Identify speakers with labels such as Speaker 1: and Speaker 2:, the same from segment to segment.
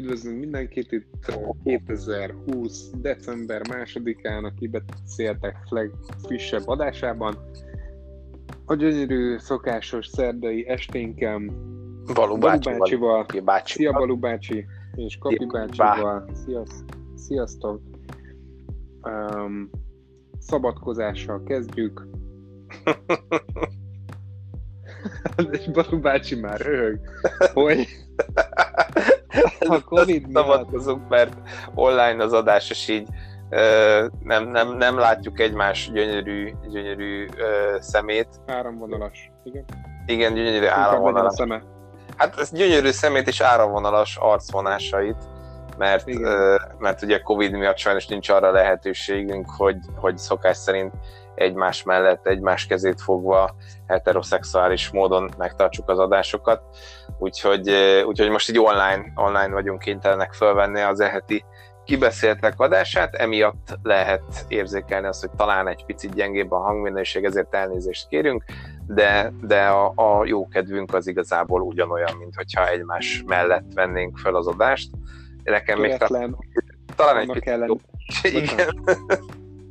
Speaker 1: Üdvözlünk mindenkit itt a 2020. december másodikán a kibeszéltek legfrissebb adásában. A gyönyörű, szokásos szerdai esténken
Speaker 2: Balú bácsi,
Speaker 1: bácsival,
Speaker 2: bácsi.
Speaker 1: szia Balú bácsi, és Kapi bácsival, Sziasz, sziasztok! Um, szabadkozással kezdjük. és Balú bácsi már röhög, hogy a Covid miatt
Speaker 2: Szabadkozunk, mert online az adás, és így nem, nem, nem látjuk egymás gyönyörű, gyönyörű szemét.
Speaker 1: áramvonalas. Igen.
Speaker 2: Igen, gyönyörű áramvonalas.
Speaker 1: szeme.
Speaker 2: Hát ez gyönyörű szemét és áramvonalas arcvonásait, mert,
Speaker 1: Igen.
Speaker 2: mert ugye Covid miatt sajnos nincs arra lehetőségünk, hogy, hogy szokás szerint egymás mellett, egymás kezét fogva heteroszexuális módon megtartsuk az adásokat. Úgyhogy, úgyhogy most így online, online vagyunk kénytelenek fölvenni az eheti kibeszéltek adását, emiatt lehet érzékelni azt, hogy talán egy picit gyengébb a hangminőség, ezért elnézést kérünk, de, de a, a jó kedvünk az igazából ugyanolyan, mint hogyha egymás mellett vennénk fel az adást. Nekem még talán, talán egy picit
Speaker 1: ellen.
Speaker 2: Igen.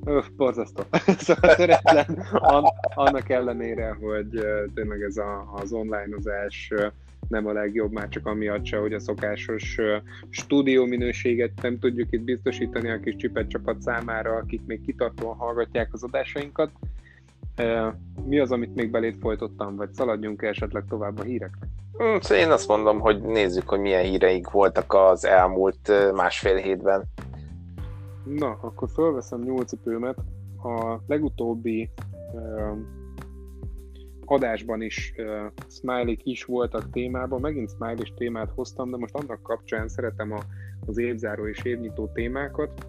Speaker 1: Öh, borzasztó. szóval töretlen an, annak ellenére, hogy tényleg ez a, az onlineozás nem a legjobb, már csak amiatt se, hogy a szokásos stúdió minőséget nem tudjuk itt biztosítani a kis csipet csapat számára, akik még kitartóan hallgatják az adásainkat. Mi az, amit még belét folytottam, vagy szaladjunk esetleg tovább a híreknek?
Speaker 2: Hm, én azt mondom, hogy nézzük, hogy milyen híreink voltak az elmúlt másfél hétben.
Speaker 1: Na, akkor fölveszem nyúlcipőmet. A legutóbbi uh, adásban is uh, smiley is voltak témában, megint smiley témát hoztam, de most annak kapcsán szeretem a, az évzáró és évnyitó témákat,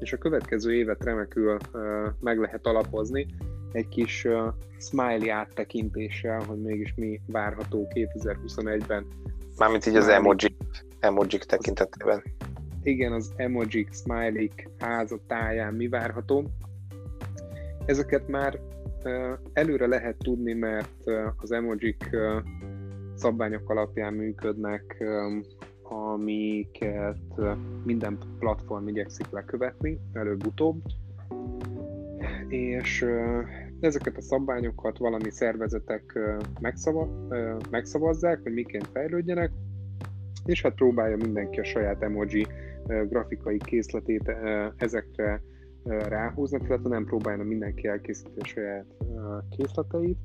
Speaker 1: és a következő évet remekül uh, meg lehet alapozni. Egy kis uh, smiley áttekintéssel, hogy mégis mi várható 2021-ben
Speaker 2: Mármint így az emoji, emojik tekintetében.
Speaker 1: Igen, az emojik, smiley házatáján mi várható. Ezeket már előre lehet tudni, mert az emojik szabványok alapján működnek, amiket minden platform igyekszik lekövetni, előbb-utóbb. És ezeket a szabványokat valami szervezetek megszava, megszavazzák, hogy miként fejlődjenek, és hát próbálja mindenki a saját emoji grafikai készletét ezekre ráhúzni, illetve nem próbálna mindenki elkészíteni a saját készleteit,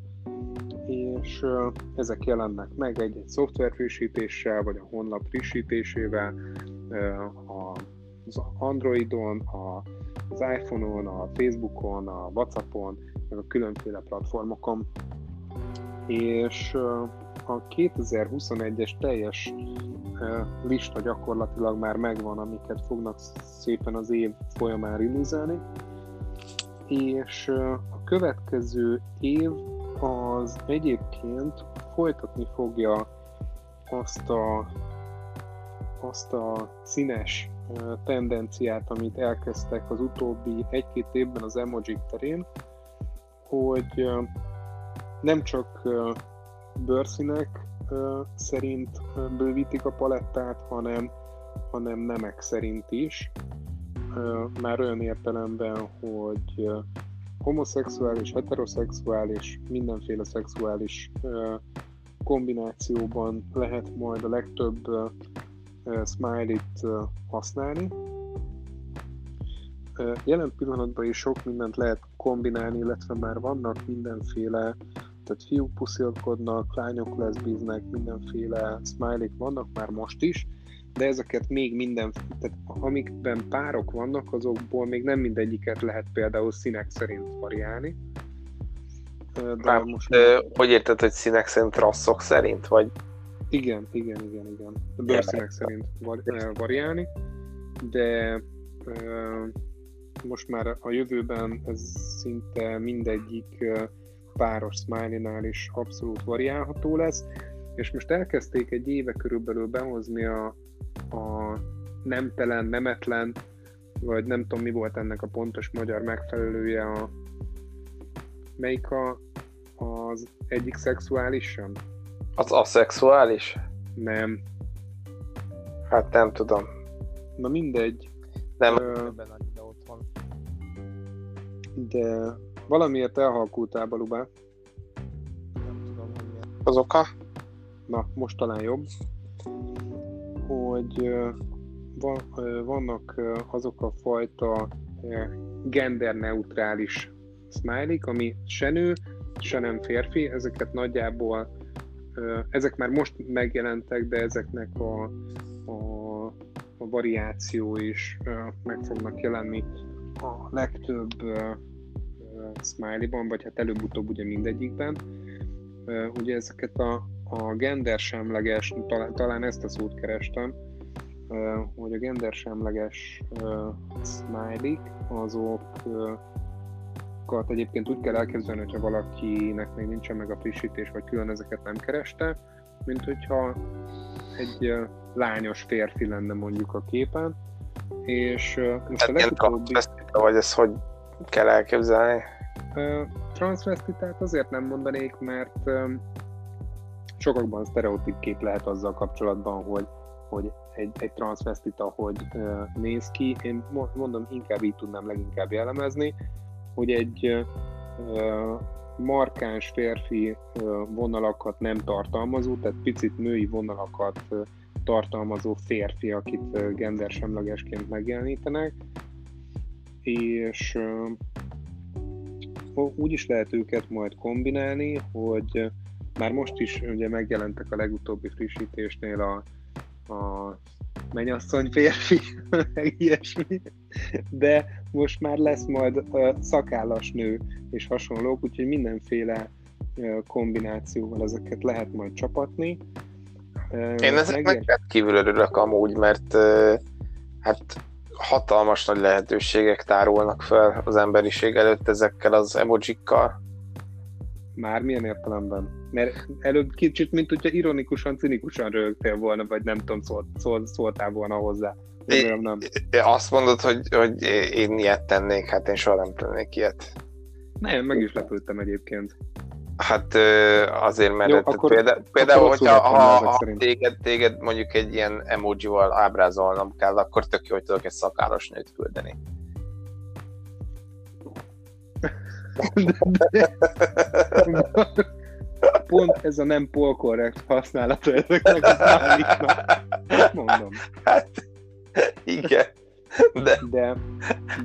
Speaker 1: és ezek jelennek meg egy-egy szoftver frissítéssel, vagy a honlap frissítésével, az Androidon, az iPhone-on, a Facebookon, a Whatsappon, meg a különféle platformokon. És a 2021-es teljes lista gyakorlatilag már megvan, amiket fognak szépen az év folyamán release és a következő év az egyébként folytatni fogja azt a, azt a színes tendenciát, amit elkezdtek az utóbbi egy-két évben az emojik terén, hogy nem csak bőrszínek szerint bővítik a palettát, hanem, hanem nemek szerint is. Már olyan értelemben, hogy homoszexuális, heteroszexuális, mindenféle szexuális kombinációban lehet majd a legtöbb smiley-t használni. Jelen pillanatban is sok mindent lehet kombinálni, illetve már vannak mindenféle tehát fiúk puszilkodnak, lányok leszbíznek, mindenféle smiley vannak már most is, de ezeket még minden, tehát amikben párok vannak, azokból még nem mindegyiket lehet például színek szerint variálni. De
Speaker 2: Már,
Speaker 1: most
Speaker 2: Ö, hogy érted, hogy színek szerint rasszok szerint, vagy
Speaker 1: igen, igen, igen, igen. Bőrszínek szerint var, variálni, de ö, most már a jövőben ez szinte mindegyik páros smiley-nál is abszolút variálható lesz, és most elkezdték egy éve körülbelül behozni a, a nemtelen, nemetlen, vagy nem tudom mi volt ennek a pontos magyar megfelelője, a, melyik a, az egyik szexuális sem?
Speaker 2: az aszexuális?
Speaker 1: Nem.
Speaker 2: Hát nem tudom.
Speaker 1: Na mindegy.
Speaker 2: Nem,
Speaker 1: Ö,
Speaker 2: de
Speaker 1: valamiért elhalkultál, Balubá.
Speaker 2: Nem tudom, hogy milyen. Az oka?
Speaker 1: Na, most talán jobb. Hogy van, vannak azok a fajta genderneutrális smiley ami se nő, se nem férfi, ezeket nagyjából ezek már most megjelentek, de ezeknek a, a, a variáció is meg fognak jelenni a legtöbb smiley-ban, vagy hát előbb-utóbb ugye mindegyikben. Ugye ezeket a, a gendersemleges, talán, talán ezt a szót kerestem, hogy a gendersemleges smiley azokat egyébként úgy kell elképzelni, hogyha valakinek még nincsen meg a frissítés, vagy külön ezeket nem kereste, mint hogyha egy lányos férfi lenne mondjuk a képen, és most a
Speaker 2: Hát ilyen
Speaker 1: legutóbbi
Speaker 2: vagy ezt hogy kell elképzelni?
Speaker 1: Transvestitát azért nem mondanék, mert sokakban sztereotíp kép lehet azzal kapcsolatban, hogy, hogy egy, egy transvestita hogy néz ki. Én mo- mondom, inkább így tudnám leginkább jellemezni, hogy egy markáns férfi vonalakat nem tartalmazó, tehát picit női vonalakat tartalmazó férfi, akit gendersemlegesként megjelenítenek, és úgy is lehet őket majd kombinálni, hogy ö, már most is ugye megjelentek a legutóbbi frissítésnél a, a mennyasszony férfi, meg ilyesmi, de most már lesz majd ö, szakállas nő és hasonlók, úgyhogy mindenféle ö, kombinációval ezeket lehet majd csapatni.
Speaker 2: Én ezeknek
Speaker 1: megjelent-
Speaker 2: rendkívül örülök amúgy, mert hát hatalmas nagy lehetőségek tárulnak fel az emberiség előtt ezekkel az emojikkal.
Speaker 1: Már milyen értelemben? Mert előbb kicsit, mint hogyha ironikusan, cinikusan rögtél volna, vagy nem tudom, szólt, szólt, szóltál volna hozzá. Remélem nem.
Speaker 2: Azt mondod, hogy, hogy én ilyet tennék, hát én soha nem tennék ilyet.
Speaker 1: Nem, meg is lepődtem egyébként.
Speaker 2: Hát azért, mert
Speaker 1: Jó,
Speaker 2: Jó,
Speaker 1: akkor-
Speaker 2: például, például
Speaker 1: rosszul
Speaker 2: hogyha ha, ha téged, téged mondjuk egy ilyen emojival ábrázolnom kell, akkor tök jó, hogy tudok egy szakállas nőt küldeni.
Speaker 1: Pont ez a nem polkorrekt használata ezeknek a szállítnak. Mondom.
Speaker 2: Hát, igen. De
Speaker 1: De,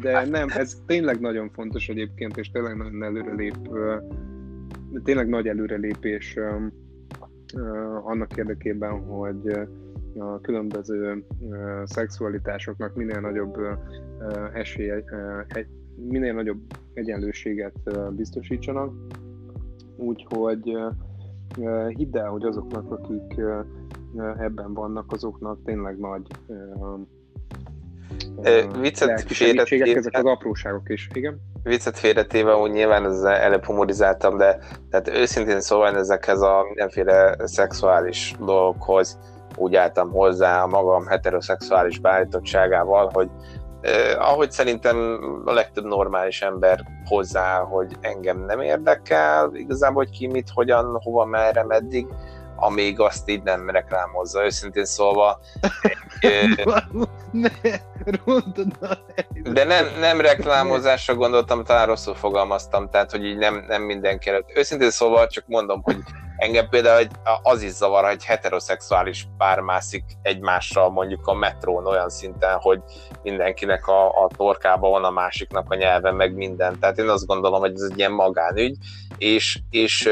Speaker 1: de nem, ez tényleg nagyon fontos egyébként, és tényleg nagyon előrelép, tényleg nagy előrelépés annak érdekében, hogy a különböző szexualitásoknak minél nagyobb esélye, egy, minél nagyobb egyenlőséget biztosítsanak. Úgyhogy hidd el, hogy azoknak, akik ebben vannak, azoknak tényleg nagy
Speaker 2: viccet félretéve-
Speaker 1: ezek az apróságok is, igen.
Speaker 2: viccet félretéve, úgy nyilván ezzel előbb humorizáltam, de tehát őszintén szóval ezekhez a mindenféle szexuális dolgokhoz úgy álltam hozzá a magam heteroszexuális beállítottságával, hogy eh, ahogy szerintem a legtöbb normális ember hozzá, hogy engem nem érdekel, igazából, hogy ki mit, hogyan, hova, merre, meddig, amíg azt így nem reklámozza. Őszintén szólva,
Speaker 1: ne, rontod
Speaker 2: De nem, nem reklámozásra gondoltam, talán rosszul fogalmaztam, tehát hogy így nem, nem mindenki előtt. Őszintén szóval csak mondom, hogy engem például az is zavar, hogy heteroszexuális pár mászik egymással mondjuk a metrón olyan szinten, hogy mindenkinek a, a torkában van a másiknak a nyelve, meg minden. Tehát én azt gondolom, hogy ez egy ilyen magánügy, és, és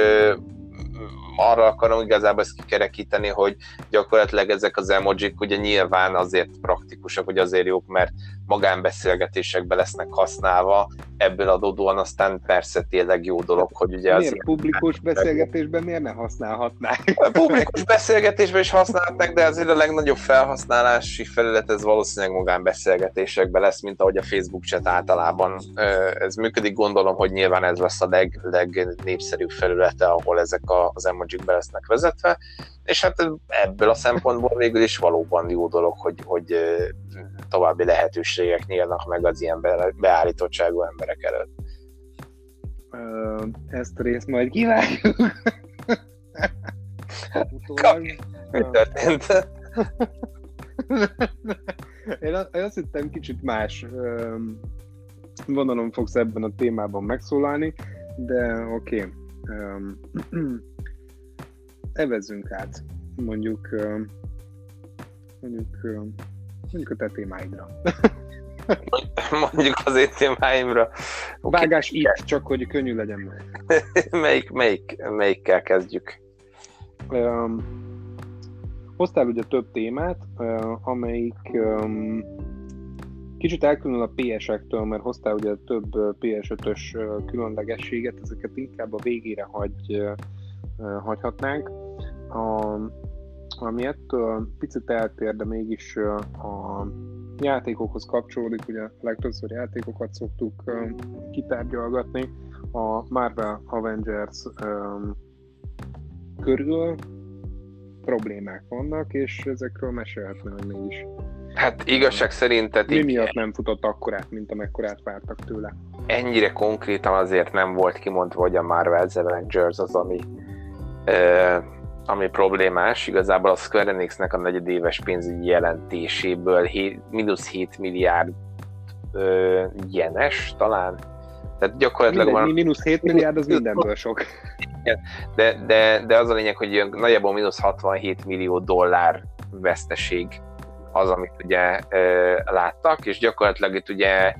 Speaker 2: arra akarom igazából ezt kikerekíteni, hogy gyakorlatilag ezek az emojik ugye nyilván azért praktikusak, hogy azért jók, mert magánbeszélgetésekbe lesznek használva, ebből adódóan aztán persze tényleg jó dolog, hogy ugye az
Speaker 1: Miért publikus beszélgetésben miért ne használhatnák?
Speaker 2: a publikus beszélgetésben is használhatnak, de azért a legnagyobb felhasználási felület ez valószínűleg magánbeszélgetésekben lesz, mint ahogy a Facebook chat általában ez működik. Gondolom, hogy nyilván ez lesz a leg, legnépszerűbb felülete, ahol ezek az emojik be lesznek vezetve, és hát ebből a szempontból végül is valóban jó dolog, hogy, hogy további lehetőségek nyílnak meg az ilyen be- beállítottságú emberek előtt.
Speaker 1: Ezt a részt majd kivágjuk. Utólag.
Speaker 2: Mi történt?
Speaker 1: én, azt hittem kicsit más vonalon fogsz ebben a témában megszólalni, de oké. Okay. Evezzünk át, mondjuk mondjuk, mondjuk a te témáidra.
Speaker 2: mondjuk az én témáimra.
Speaker 1: Okay. Vágás itt, csak hogy könnyű legyen meg.
Speaker 2: melyik, melyik, melyikkel kezdjük?
Speaker 1: Um, hoztál ugye több témát, uh, amelyik um, kicsit elkülönül a PS-ektől, mert hoztál ugye több PS5-ös uh, különlegességet, ezeket inkább a végére hagy, uh, hagyhatnánk. A, ami ettől picit eltér, de mégis a játékokhoz kapcsolódik, ugye legtöbbször játékokat szoktuk kitárgyalgatni, a Marvel Avengers körül problémák vannak, és ezekről mesélhetne, hogy mégis.
Speaker 2: Hát igazság szerint... Tehát
Speaker 1: mi miatt nem futott akkorát, mint amekkorát vártak tőle?
Speaker 2: Ennyire konkrétan azért nem volt kimondva, hogy a Marvel Avengers az, ami ö, ami problémás, igazából a Square Enixnek a negyedéves pénzügyi jelentéséből 7, mínusz 7 milliárd ö, jenes talán.
Speaker 1: Tehát gyakorlatilag Minden, van... Mínusz 7 milliárd az mindenből sok.
Speaker 2: De, de, de az a lényeg, hogy nagyjából mínusz 67 millió dollár veszteség az, amit ugye ö, láttak, és gyakorlatilag itt ugye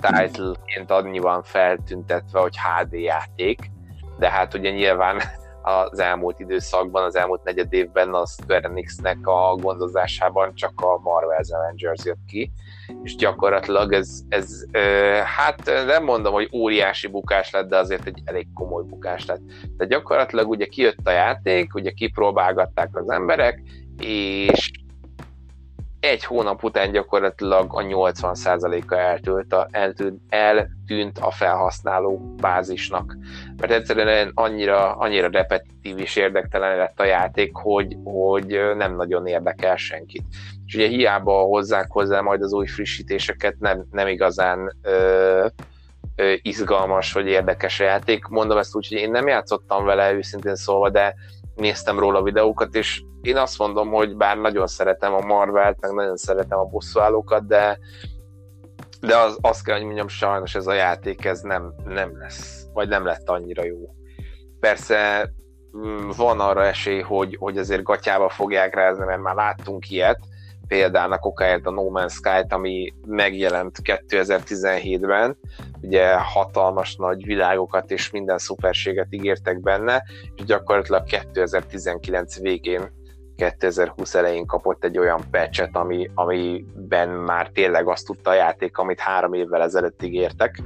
Speaker 2: title-ként annyi van feltüntetve, hogy HD játék, de hát ugye nyilván az elmúlt időszakban, az elmúlt negyed évben a Square Enix-nek a gondozásában csak a Marvel's Avengers jött ki, és gyakorlatilag ez, ez hát nem mondom, hogy óriási bukás lett, de azért egy elég komoly bukás lett. De gyakorlatilag ugye kijött a játék, ugye kipróbálgatták az emberek, és egy hónap után gyakorlatilag a 80%-a eltűnt a, eltűnt, a felhasználó bázisnak. Mert egyszerűen annyira, annyira repetitív és érdektelen lett a játék, hogy, hogy nem nagyon érdekel senkit. És ugye hiába hozzák hozzá majd az új frissítéseket, nem, nem igazán ö, ö, izgalmas vagy érdekes a játék. Mondom ezt úgy, hogy én nem játszottam vele őszintén szólva, de néztem róla videókat, és én azt mondom, hogy bár nagyon szeretem a Marvelt, meg nagyon szeretem a bosszúállókat, de de az, azt kell, hogy mondjam, sajnos ez a játék ez nem, nem lesz, vagy nem lett annyira jó. Persze mm, van arra esély, hogy, hogy azért gatyába fogják rázni, mert már láttunk ilyet, példának okáért a No Man's Sky-t, ami megjelent 2017-ben, ugye hatalmas nagy világokat és minden szuperséget ígértek benne, és gyakorlatilag 2019 végén 2020 elején kapott egy olyan patchet, ami, amiben már tényleg azt tudta a játék, amit három évvel ezelőtt ígértek,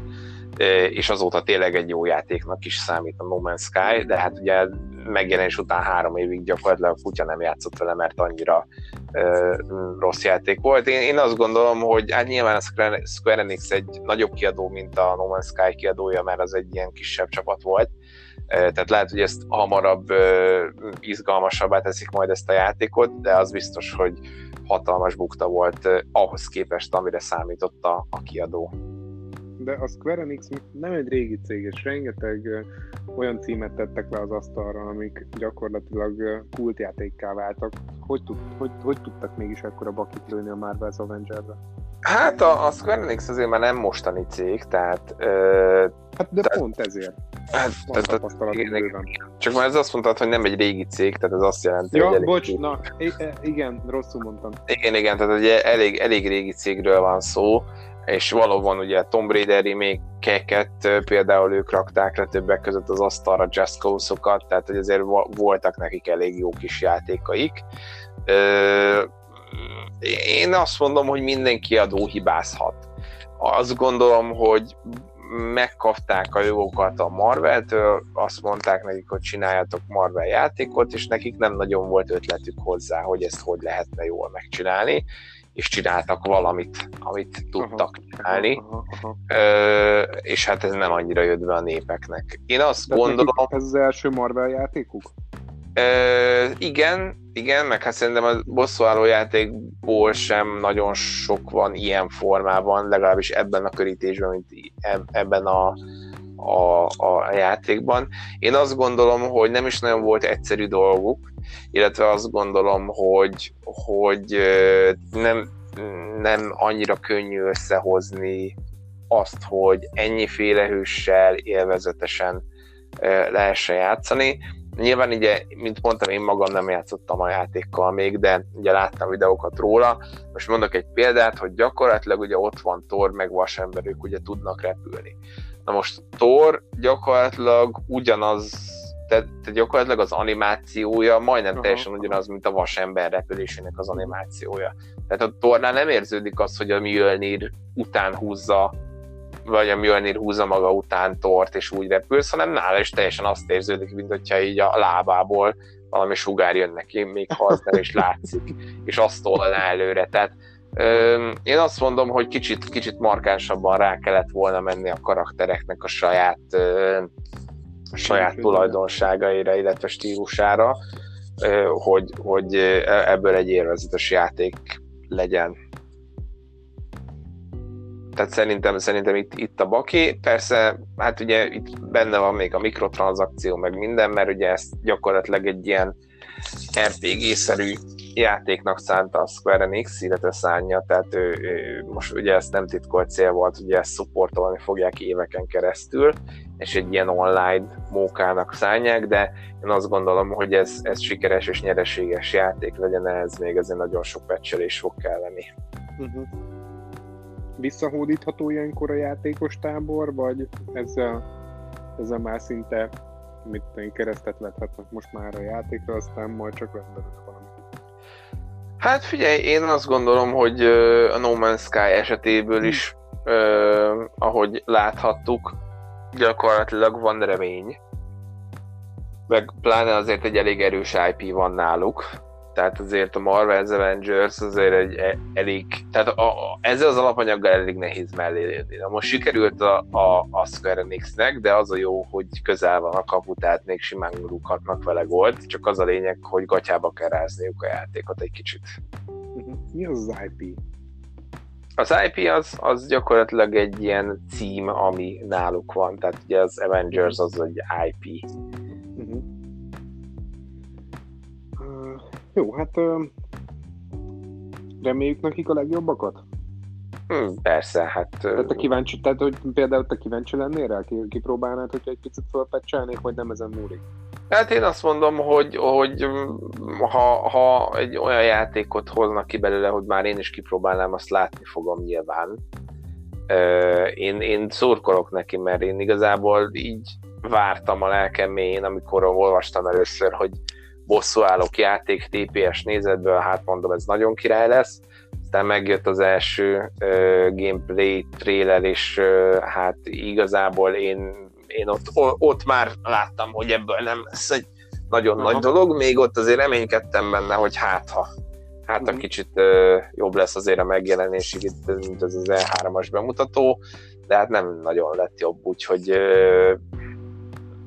Speaker 2: és azóta tényleg egy jó játéknak is számít a No Man's Sky, de hát ugye megjelenés után három évig gyakorlatilag a kutya nem játszott vele, mert annyira ö, rossz játék volt. Én, én azt gondolom, hogy hát nyilván a Square Enix egy nagyobb kiadó, mint a No Man's Sky kiadója, mert az egy ilyen kisebb csapat volt, tehát lehet, hogy ezt hamarabb izgalmasabbá teszik majd ezt a játékot, de az biztos, hogy hatalmas bukta volt ahhoz képest, amire számított a, a kiadó.
Speaker 1: De a Square Enix nem egy régi cég, és rengeteg olyan címet tettek le az asztalra, amik gyakorlatilag kultjátékká váltak. Hogy, tud, hogy, hogy tudtak mégis ekkora bakit lőni a Marvel's Avengers-re?
Speaker 2: Hát a, a Square Enix azért már nem mostani cég, tehát... Ö,
Speaker 1: hát de tehát, pont ezért. Hát,
Speaker 2: tehát, igen, igen. Csak már ez azt mondtad, hogy nem egy régi cég, tehát ez azt jelenti,
Speaker 1: ja, hogy elég bocs, na, igen, rosszul mondtam.
Speaker 2: Igen, igen, tehát ugye elég, elég régi cégről van szó, és valóban ugye Tomb Raider remake például ők rakták le többek között az asztalra Just Cause-okat, tehát hogy azért voltak nekik elég jó kis játékaik. Én azt mondom, hogy mindenki adó hibázhat. Azt gondolom, hogy megkapták a jogokat a Marvel-től, azt mondták nekik, hogy csináljatok Marvel játékot, és nekik nem nagyon volt ötletük hozzá, hogy ezt hogy lehetne jól megcsinálni, és csináltak valamit, amit tudtak aha, csinálni, aha, aha, aha. Ö, és hát ez nem annyira jött be a népeknek. Én azt De gondolom...
Speaker 1: Ez az első Marvel játékuk?
Speaker 2: Ö, igen, igen, meg hát szerintem a bosszúálló játékból sem nagyon sok van ilyen formában, legalábbis ebben a körítésben, mint ebben a, a, a játékban. Én azt gondolom, hogy nem is nagyon volt egyszerű dolguk, illetve azt gondolom, hogy, hogy nem, nem annyira könnyű összehozni azt, hogy ennyiféle hőssel élvezetesen lehessen játszani. Nyilván ugye, mint mondtam, én magam nem játszottam a játékkal még, de ugye láttam videókat róla. Most mondok egy példát, hogy gyakorlatilag ugye ott van Thor, meg Vasember, ők ugye tudnak repülni. Na most Thor gyakorlatilag ugyanaz tehát, te gyakorlatilag az animációja majdnem Aha. teljesen ugyanaz, mint a vasember repülésének az animációja. Tehát a tornál nem érződik az, hogy a Mjölnir után húzza vagy a Mjölnir húzza maga után tort, és úgy repülsz, hanem nála is teljesen azt érződik, mint hogyha így a lábából valami sugár jön neki, még ha az nem is látszik, és azt tolná előre. Tehát én azt mondom, hogy kicsit, kicsit markánsabban rá kellett volna menni a karaktereknek a saját a saját tulajdonságaira, illetve stílusára, hogy, hogy ebből egy élvezetes játék legyen tehát szerintem, szerintem itt, itt a baki. Persze, hát ugye itt benne van még a mikrotranszakció, meg minden, mert ugye ezt gyakorlatilag egy ilyen RPG-szerű játéknak szánta a Square Enix, illetve szánja, tehát ő, ő, most ugye ezt nem titkolt cél volt, ugye ezt szupportolni fogják éveken keresztül, és egy ilyen online mókának szánják, de én azt gondolom, hogy ez, ez sikeres és nyereséges játék legyen, ehhez még ezért nagyon sok pecselés fog kelleni. Uh-huh
Speaker 1: visszahódítható ilyenkor a játékos tábor, vagy ezzel, ezzel már szinte mit én keresztet vethetnek most már a játékra, aztán majd csak rendelünk valami.
Speaker 2: Hát figyelj, én azt gondolom, hogy a No Man's Sky esetéből is, uh, ahogy láthattuk, gyakorlatilag van remény. Meg pláne azért egy elég erős IP van náluk, tehát azért a Marvel's Avengers azért egy e, elég, tehát a, a, ezzel az alapanyaggal elég nehéz mellé lépni. Na most sikerült a, a, a Square Enixnek, de az a jó, hogy közel van a kapu, tehát még simán rúghatnak vele gold, csak az a lényeg, hogy gatyába kell rázniuk a játékot egy kicsit.
Speaker 1: Mi az az IP?
Speaker 2: Az IP az, az gyakorlatilag egy ilyen cím, ami náluk van, tehát ugye az Avengers az egy IP.
Speaker 1: Jó, hát reméljük nekik a legjobbakat?
Speaker 2: Hmm, persze, hát...
Speaker 1: Tehát te kíváncsi, tehát hogy például te kíváncsi lennél rá, kipróbálnád, hogyha egy picit fölpecselnék, vagy nem ezen múlik?
Speaker 2: Hát én azt mondom, hogy, hogy ha, ha egy olyan játékot hoznak ki belőle, hogy már én is kipróbálnám, azt látni fogom nyilván. Én, én szurkolok neki, mert én igazából így vártam a lelkem mélyén, amikor olvastam először, hogy bosszúállók játék TPS nézetből, hát mondom, ez nagyon király lesz. Aztán megjött az első uh, gameplay trailer, és uh, hát igazából én, én ott, ott már láttam, hogy ebből nem lesz egy nagyon Aha. nagy dolog, még ott azért reménykedtem benne, hogy hát ha hát a mhm. kicsit uh, jobb lesz azért a megjelenésig, mint ez az E3-as bemutató, de hát nem nagyon lett jobb, úgyhogy uh,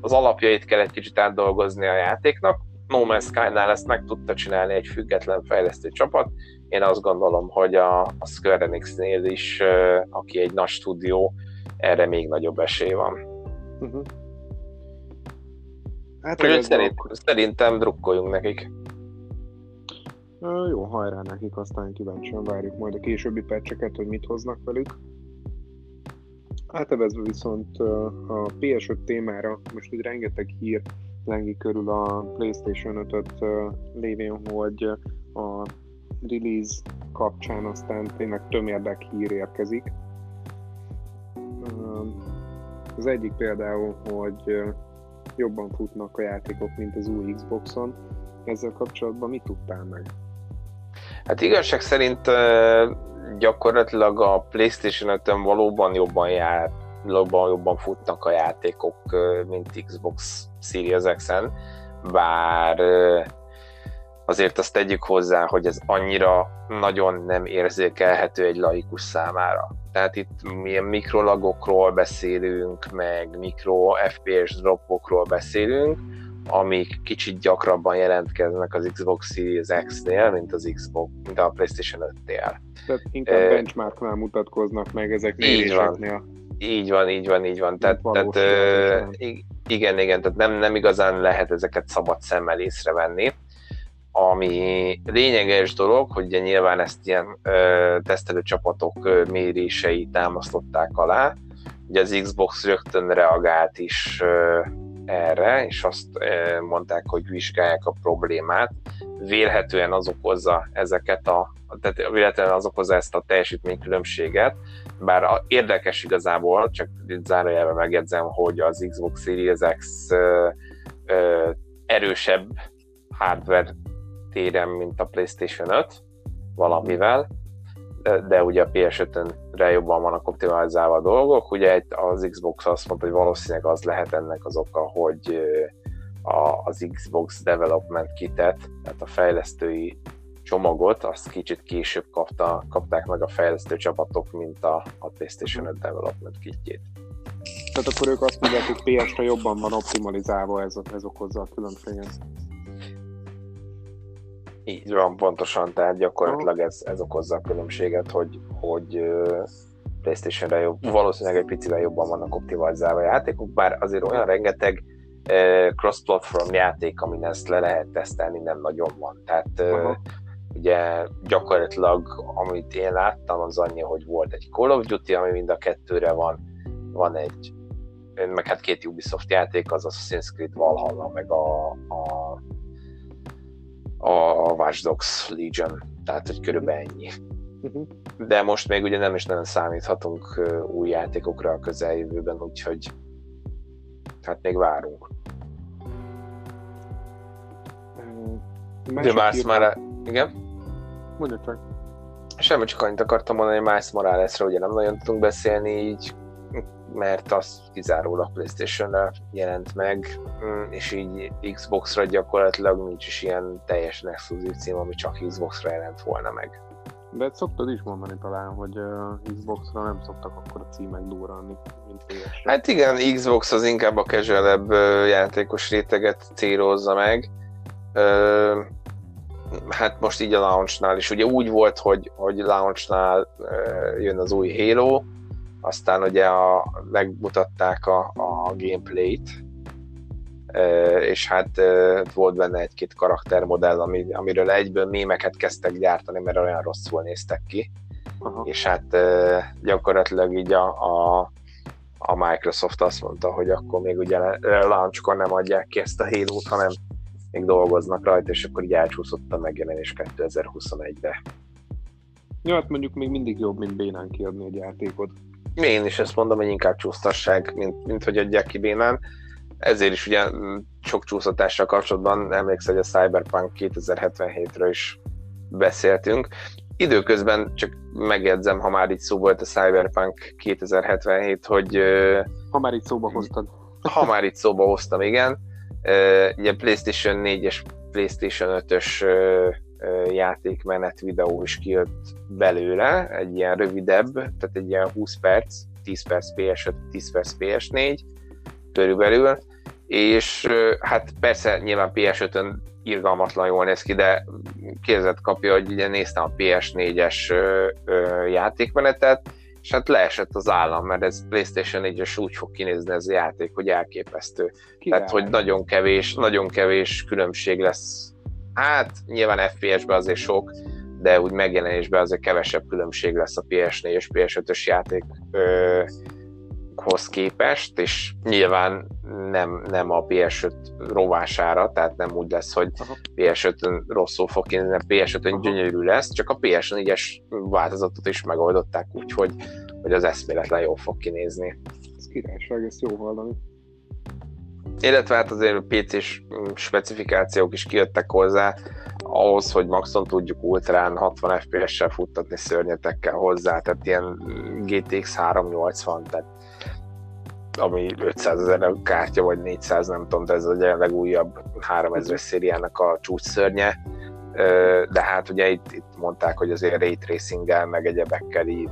Speaker 2: az alapjait kell egy kicsit átdolgozni a játéknak, No Man's Sky-nál ezt meg tudta csinálni egy független fejlesztő csapat. Én azt gondolom, hogy a, a Square Enix-nél is, aki egy nagy stúdió, erre még nagyobb esély van. Uh-huh. Hát Úgyhogy szerint, szerintem drukkoljunk nekik.
Speaker 1: Jó, hajrá nekik, aztán kíváncsian várjuk majd a későbbi pecseket, hogy mit hoznak velük. Átevezve viszont a PS5 témára most úgy rengeteg hír lengi körül a PlayStation 5-öt lévén, hogy a release kapcsán aztán tényleg tömérdek hír érkezik. Az egyik például, hogy jobban futnak a játékok, mint az új Xboxon. Ezzel kapcsolatban mit tudtál meg?
Speaker 2: Hát igazság szerint gyakorlatilag a PlayStation 5-ön valóban jobban jár, jobban, jobban futnak a játékok, mint Xbox Series X-en, bár azért azt tegyük hozzá, hogy ez annyira nagyon nem érzékelhető egy laikus számára. Tehát itt milyen mikrolagokról beszélünk, meg mikro FPS dropokról beszélünk, amik kicsit gyakrabban jelentkeznek az Xbox Series X-nél, mint az Xbox, mint a PlayStation 5-nél.
Speaker 1: Tehát inkább benchmarknál mutatkoznak meg ezek méréseknél.
Speaker 2: Így van, így van, így van. Tehát, tehát ö, igen, igen, tehát nem, nem igazán lehet ezeket szabad szemmel észrevenni. Ami lényeges dolog, hogy ugye nyilván ezt ilyen ö, tesztelő csapatok ö, mérései támasztották alá, ugye az Xbox rögtön reagált is ö, erre, és azt ö, mondták, hogy vizsgálják a problémát. Vélhetően az okozza ezeket a, tehát véletlenül az okozza ezt a teljesítménykülönbséget, bár érdekes igazából, csak zárójelben megjegyzem, hogy az Xbox Series X ö, ö, erősebb hardware téren, mint a PlayStation 5 valamivel, de, ugye a PS5-re jobban vannak optimalizálva a dolgok. Ugye az Xbox azt mondta, hogy valószínűleg az lehet ennek az oka, hogy a, az Xbox Development Kitet, tehát a fejlesztői csomagot, azt kicsit később kapta, kapták meg a fejlesztő csapatok, mint a, a PlayStation 5 Development Kitjét.
Speaker 1: Tehát akkor ők azt mondják, hogy PS-re jobban van optimalizálva, ez, ez okozza a különbséget.
Speaker 2: Így van, pontosan, tehát gyakorlatilag ez, ez okozza a különbséget, hogy, hogy PlayStation-re jobb, valószínűleg egy picivel jobban vannak optimalizálva a játékok, bár azért olyan rengeteg cross-platform játék, amin ezt le lehet tesztelni, nem nagyon van. Tehát uh-huh. ugye gyakorlatilag, amit én láttam, az annyi, hogy volt egy Call of Duty, ami mind a kettőre van, van egy meg hát két Ubisoft játék, az Assassin's Creed Valhalla, meg a, a a Watch Dogs Legion, tehát hogy körülbelül ennyi. Uh-huh. De most még ugye nem is nagyon számíthatunk új játékokra a közeljövőben, úgyhogy hát még várunk. De Miles már... Igen?
Speaker 1: Mondja csak.
Speaker 2: Semmi, csak annyit akartam mondani, hogy Miles Moralesre ugye nem nagyon tudunk beszélni, így mert az kizárólag Playstation-re jelent meg, mm, és így Xbox-ra gyakorlatilag nincs is ilyen teljesen exkluzív cím, ami csak Xbox-ra jelent volna meg.
Speaker 1: De szoktad is mondani talán, hogy uh, Xbox-ra nem szoktak akkor a címek durrani, mint ps
Speaker 2: Hát igen, Xbox az inkább a casual játékos réteget célozza meg. Uh, hát most így a launchnál is. Ugye úgy volt, hogy, hogy launchnál uh, jön az új Halo, aztán ugye a, megmutatták a, a gameplayt, és hát volt benne egy-két karaktermodell, ami, amiről egyből mémeket kezdtek gyártani, mert olyan rosszul néztek ki. Aha. És hát gyakorlatilag így a, a, a Microsoft azt mondta, hogy akkor még ugye launchkor nem adják ki ezt a halo hanem még dolgoznak rajta, és akkor így elcsúszott a megjelenés 2021-be.
Speaker 1: Ja, hát mondjuk még mindig jobb, mint bénán kiadni egy játékot.
Speaker 2: Én is ezt mondom, hogy inkább csúsztasság, mint, mint hogy adják ki bénán. Ezért is ugye sok csúszatással kapcsolatban emlékszel, hogy a Cyberpunk 2077-ről is beszéltünk. Időközben csak megjegyzem, ha már itt szó volt a Cyberpunk 2077, hogy...
Speaker 1: Ha már itt szóba hoztad.
Speaker 2: Ha már itt szóba hoztam, igen. Ugye PlayStation 4 és PlayStation 5-ös játékmenet videó is kijött belőle, egy ilyen rövidebb, tehát egy ilyen 20 perc, 10 perc PS5, 10 perc PS4 körülbelül, és hát persze nyilván PS5-ön irgalmatlan jól néz ki, de kézet kapja, hogy ugye néztem a PS4-es játékmenetet, és hát leesett az állam, mert ez PlayStation 4-es úgy fog kinézni ez a játék, hogy elképesztő. Király. Tehát, hogy nagyon kevés, nagyon kevés különbség lesz Hát nyilván FPS-ben azért sok, de úgy megjelenésben azért kevesebb különbség lesz a PS4 és PS5-ös játékhoz képest, és nyilván nem, nem a PS5 rovására, tehát nem úgy lesz, hogy PS5-ön rosszul fog kinézni, a PS5-ön gyönyörű lesz, csak a PS4-es változatot is megoldották úgy, hogy, hogy az eszméletlen jól fog kinézni.
Speaker 1: Ez királyság, ezt jó hallani
Speaker 2: illetve hát azért PC-s specifikációk is kijöttek hozzá, ahhoz, hogy maxon tudjuk ultrán 60 FPS-sel futtatni szörnyetekkel hozzá, tehát ilyen GTX 380, tehát ami 500 ezer kártya, vagy 400, nem tudom, de ez a legújabb 3000 szériának a csúcs szörnye. De hát ugye itt, itt mondták, hogy azért ray tracing meg egyebekkel így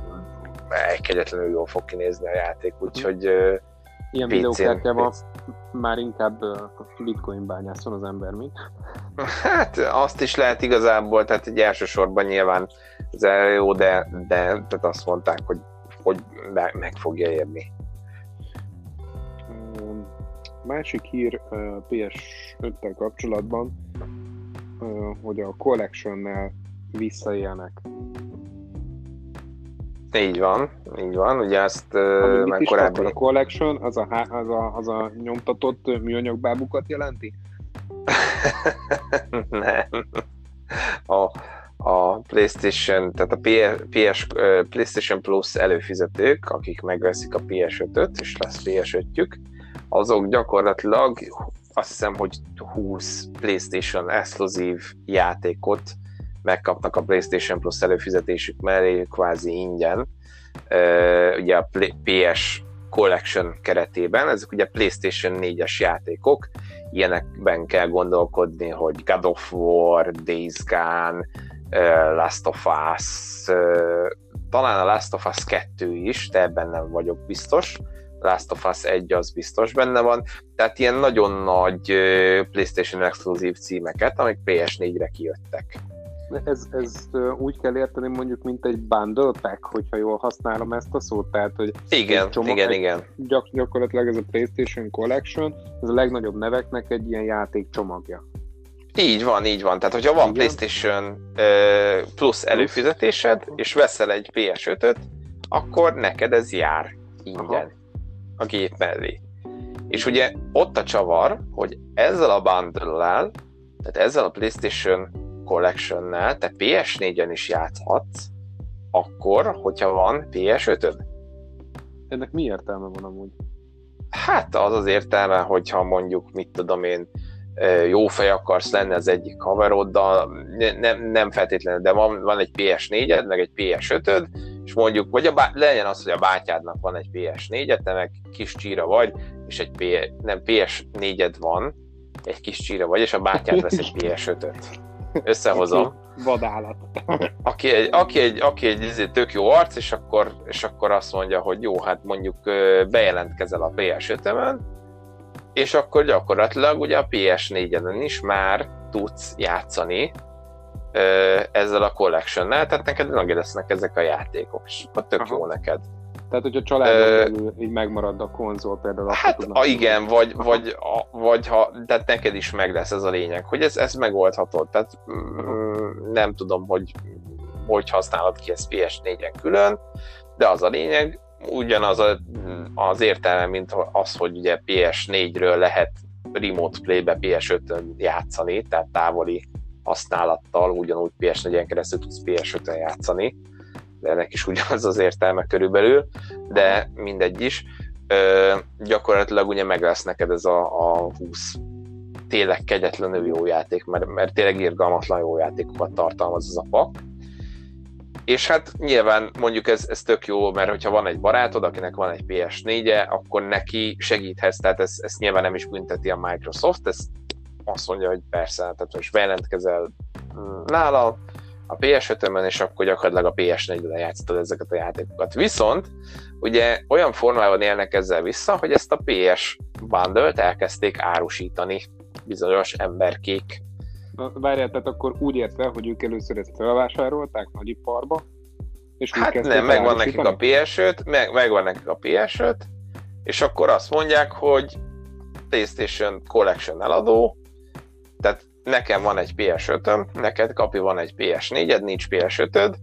Speaker 2: kegyetlenül jól fog kinézni a játék, úgyhogy
Speaker 1: Ilyen videókártyával már inkább bitcoin bányászon az ember, mi?
Speaker 2: Hát azt is lehet igazából, tehát egy elsősorban nyilván ez jó, de, de tehát azt mondták, hogy hogy meg fogja érni.
Speaker 1: Másik hír PS5-tel kapcsolatban, hogy a Collection-nel visszaélnek.
Speaker 2: Így van, így van, ugye ezt
Speaker 1: Ami már korábban... A Collection az a, az, a, az a nyomtatott műanyagbábukat jelenti?
Speaker 2: Nem. A, a PlayStation, tehát a PS, PlayStation Plus előfizetők, akik megveszik a PS5-öt, és lesz PS5-jük, azok gyakorlatilag azt hiszem, hogy 20 PlayStation exkluzív játékot megkapnak a PlayStation Plus előfizetésük mellé kvázi ingyen. Ugye a PS Collection keretében, ezek ugye PlayStation 4-es játékok, ilyenekben kell gondolkodni, hogy God of War, Days Gone, Last of Us, talán a Last of Us 2 is, de ebben nem vagyok biztos, Last of Us 1 az biztos benne van, tehát ilyen nagyon nagy PlayStation exkluzív címeket, amik PS4-re kijöttek.
Speaker 1: Ez, ez úgy kell érteni mondjuk, mint egy bundle pack, hogyha jól használom ezt a szót, tehát hogy
Speaker 2: igen, csomag, igen, igen.
Speaker 1: Gyak, gyakorlatilag ez a PlayStation Collection, ez a legnagyobb neveknek egy ilyen játék csomagja.
Speaker 2: Így van, így van. Tehát, hogyha van Igen. PlayStation uh, Plus előfizetésed, és veszel egy PS5-öt, akkor neked ez jár ingyen. Aha a gép mellé. És ugye ott a csavar, hogy ezzel a bundle tehát ezzel a PlayStation Collection-nel te PS4-en is játszhatsz, akkor, hogyha van PS5-öd.
Speaker 1: Ennek mi értelme van amúgy?
Speaker 2: Hát az az értelme, hogyha mondjuk, mit tudom én, jó fej akarsz lenni az egyik haveroddal, nem, nem feltétlenül, de van, van egy PS4-ed, meg egy PS5-öd, és mondjuk, vagy a bá- legyen az, hogy a bátyádnak van egy PS4-et, te meg kis csíra vagy, és egy P- nem, PS4-ed van, egy kis csíra vagy, és a bátyád vesz egy PS5-öt. Összehozom.
Speaker 1: Vadállat.
Speaker 2: Aki egy, aki egy, aki egy, egy tök jó arc, és akkor, és akkor azt mondja, hogy jó, hát mondjuk bejelentkezel a PS5-ömön, és akkor gyakorlatilag ugye a PS4-en is már tudsz játszani ezzel a collection-nel, tehát neked lesznek ezek a játékok, és akkor tök Aha. jó neked.
Speaker 1: Tehát, hogyha családon belül így megmarad a konzol például.
Speaker 2: Hát a, igen, vagy, vagy, a, vagy ha, tehát neked is meg lesz ez a lényeg, hogy ez, ez megoldható. Tehát mm, nem tudom, hogy hogy használod ki ezt PS4-en külön, de az a lényeg, ugyanaz a, az értelme, mint az, hogy ugye PS4-ről lehet remote play-be PS5-ön játszani, tehát távoli használattal, ugyanúgy PS4-en keresztül tudsz PS5-en játszani, de ennek is ugyanaz az értelme körülbelül, de mindegy is. Ö, gyakorlatilag ugye meg lesz neked ez a, a 20 tényleg kegyetlenül jó játék, mert, mert tényleg irgalmatlan jó játékokat tartalmaz az a pak. És hát nyilván mondjuk ez, ez tök jó, mert hogyha van egy barátod, akinek van egy PS4-e, akkor neki segíthetsz, tehát ezt, ezt nyilván nem is bünteti a Microsoft, ezt azt mondja, hogy persze, tehát most bejelentkezel mm, nála a PS5-ön, és akkor gyakorlatilag a PS4-ben játsztad ezeket a játékokat. Viszont ugye olyan formában élnek ezzel vissza, hogy ezt a PS bundle elkezdték árusítani bizonyos emberkék.
Speaker 1: Na, várjál, tehát akkor úgy érte, hogy ők először ezt felvásárolták nagyiparba,
Speaker 2: és hát nem, megvan nekik a PS5, meg, megvan nekik a PS5, és akkor azt mondják, hogy PlayStation Collection eladó, tehát nekem van egy PS5-öm, neked kapi van egy PS4-ed, nincs PS5-öd,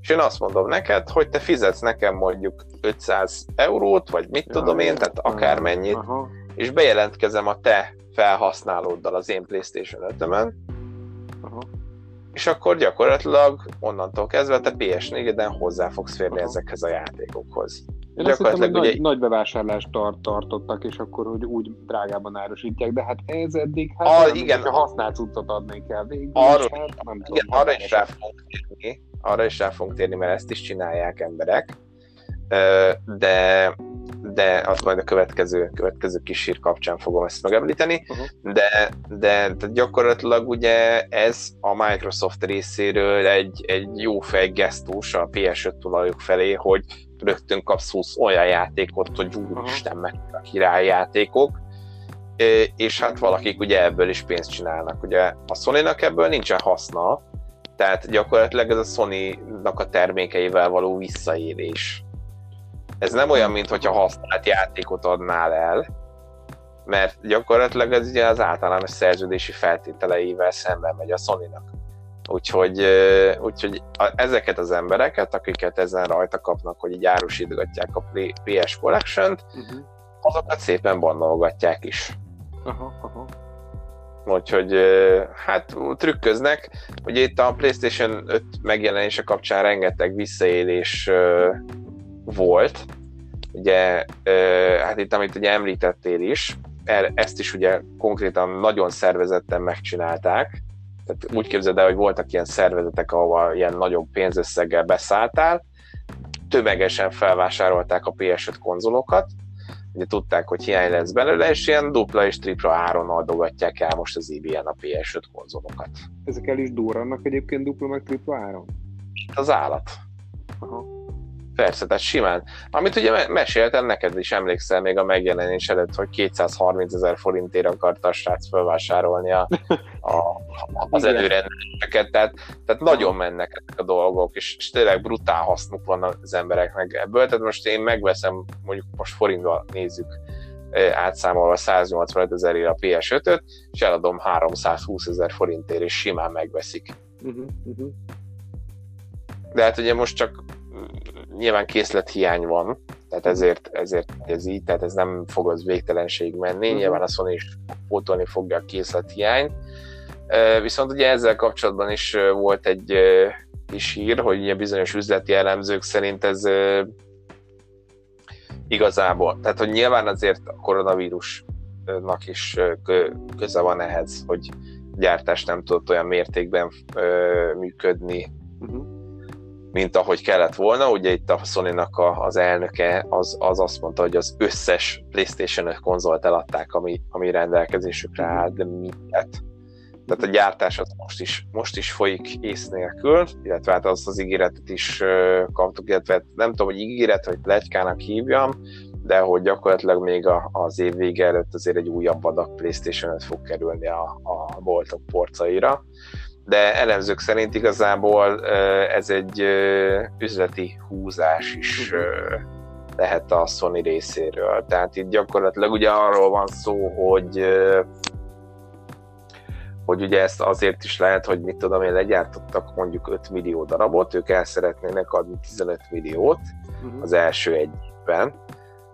Speaker 2: és én azt mondom neked, hogy te fizetsz nekem mondjuk 500 eurót, vagy mit tudom én, tehát akármennyit, és bejelentkezem a te felhasználóddal az én PlayStation 5-ömön, és akkor gyakorlatilag onnantól kezdve te PS4-eden hozzá fogsz férni ezekhez a játékokhoz.
Speaker 1: Én azt hittem, hogy nagy, nagy bevásárlást tart, tartottak, és akkor hogy úgy drágában árusítják, de hát ez eddig, hát
Speaker 2: a, nem, igen,
Speaker 1: ha használt cuccot adnék el végül,
Speaker 2: arra, hát, nem igen, tudom, arra is rá fogunk térni, arra is rá fogunk térni, mert ezt is csinálják emberek, de, de az majd a következő, következő kísír kapcsán fogom ezt megemlíteni, uh-huh. de, de, de gyakorlatilag ugye ez a Microsoft részéről egy, egy jó fej gesztus a PS5 tulajok felé, hogy rögtön kapsz 20 olyan játékot, hogy úristen, meg a királyjátékok, és hát valakik ugye ebből is pénzt csinálnak. Ugye a Sony-nak ebből nincsen haszna, tehát gyakorlatilag ez a Sony-nak a termékeivel való visszaélés. ez nem olyan, mintha használt játékot adnál el, mert gyakorlatilag ez ugye az általános szerződési feltételeivel szemben megy a Sony-nak. Úgyhogy, úgyhogy ezeket az embereket, akiket ezen rajta kapnak, hogy így árusítgatják a PS Collection-t, uh-huh. azokat szépen bannolgatják is. Aha, aha. Úgyhogy hát trükköznek. Ugye itt a PlayStation 5 megjelenése kapcsán rengeteg visszaélés volt. Ugye, hát itt amit ugye említettél is, er, ezt is ugye konkrétan nagyon szervezetten megcsinálták. Tehát úgy képzeld el, hogy voltak ilyen szervezetek, ahol ilyen nagyobb pénzösszeggel beszálltál, tömegesen felvásárolták a PS5 konzolokat, ugye tudták, hogy hiány lesz belőle, és ilyen dupla és tripla áron adogatják el most az IBN a PS5 konzolokat.
Speaker 1: Ezek el is durrannak egyébként dupla meg tripla áron?
Speaker 2: Az állat. Aha. Persze, tehát simán. Amit ugye meséltem, neked is emlékszel még a megjelenés előtt, hogy 230 ezer forintért akarta a srác felvásárolni a, a, az előrendeléseket, tehát, tehát nagyon mennek ezek a dolgok, és, és tényleg brutál hasznuk van az embereknek ebből, tehát most én megveszem, mondjuk most forintban nézzük, átszámolva 185 ezerért a PS5-öt, és eladom 320 ezer forintért, és simán megveszik. Uh-huh, uh-huh. De hát ugye most csak nyilván készlethiány van, tehát ezért, ezért ez így, tehát ez nem fog az végtelenség menni, uh-huh. nyilván a Sony is pótolni fogja a készlethiányt. Viszont ugye ezzel kapcsolatban is volt egy kis hír, hogy ugye bizonyos üzleti elemzők szerint ez igazából, tehát hogy nyilván azért a koronavírusnak is köze van ehhez, hogy gyártás nem tudott olyan mértékben működni, uh-huh mint ahogy kellett volna. Ugye itt a sony a, az elnöke az, az azt mondta, hogy az összes PlayStation 5 konzolt eladták, ami, ami rendelkezésükre áll, de mindent. Tehát a gyártás az most is, most is folyik ész nélkül, illetve hát azt az ígéretet is kaptuk, illetve nem tudom, hogy ígéret, vagy plegykának hívjam, de hogy gyakorlatilag még a, az év vége előtt azért egy újabb adag PlayStation 5 fog kerülni a, a boltok porcaira de elemzők szerint igazából ez egy üzleti húzás is lehet a Sony részéről. Tehát itt gyakorlatilag ugye arról van szó, hogy hogy ugye ezt azért is lehet, hogy mit tudom én, legyártottak mondjuk 5 millió darabot, ők el szeretnének adni 15 milliót uh-huh. az első egy évben,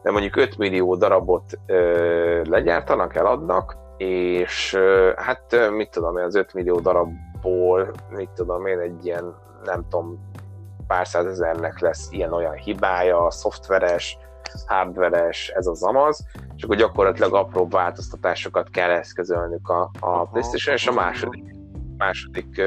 Speaker 2: de mondjuk 5 millió darabot ö, legyártanak, eladnak, és ö, hát mit tudom én, az 5 millió darab ból, mit tudom én, egy ilyen, nem tudom, pár százezernek lesz ilyen-olyan hibája, szoftveres, hardveres, ez az amaz, és akkor gyakorlatilag apró változtatásokat kell eszközölnünk a, a PlayStation, és a második, második uh,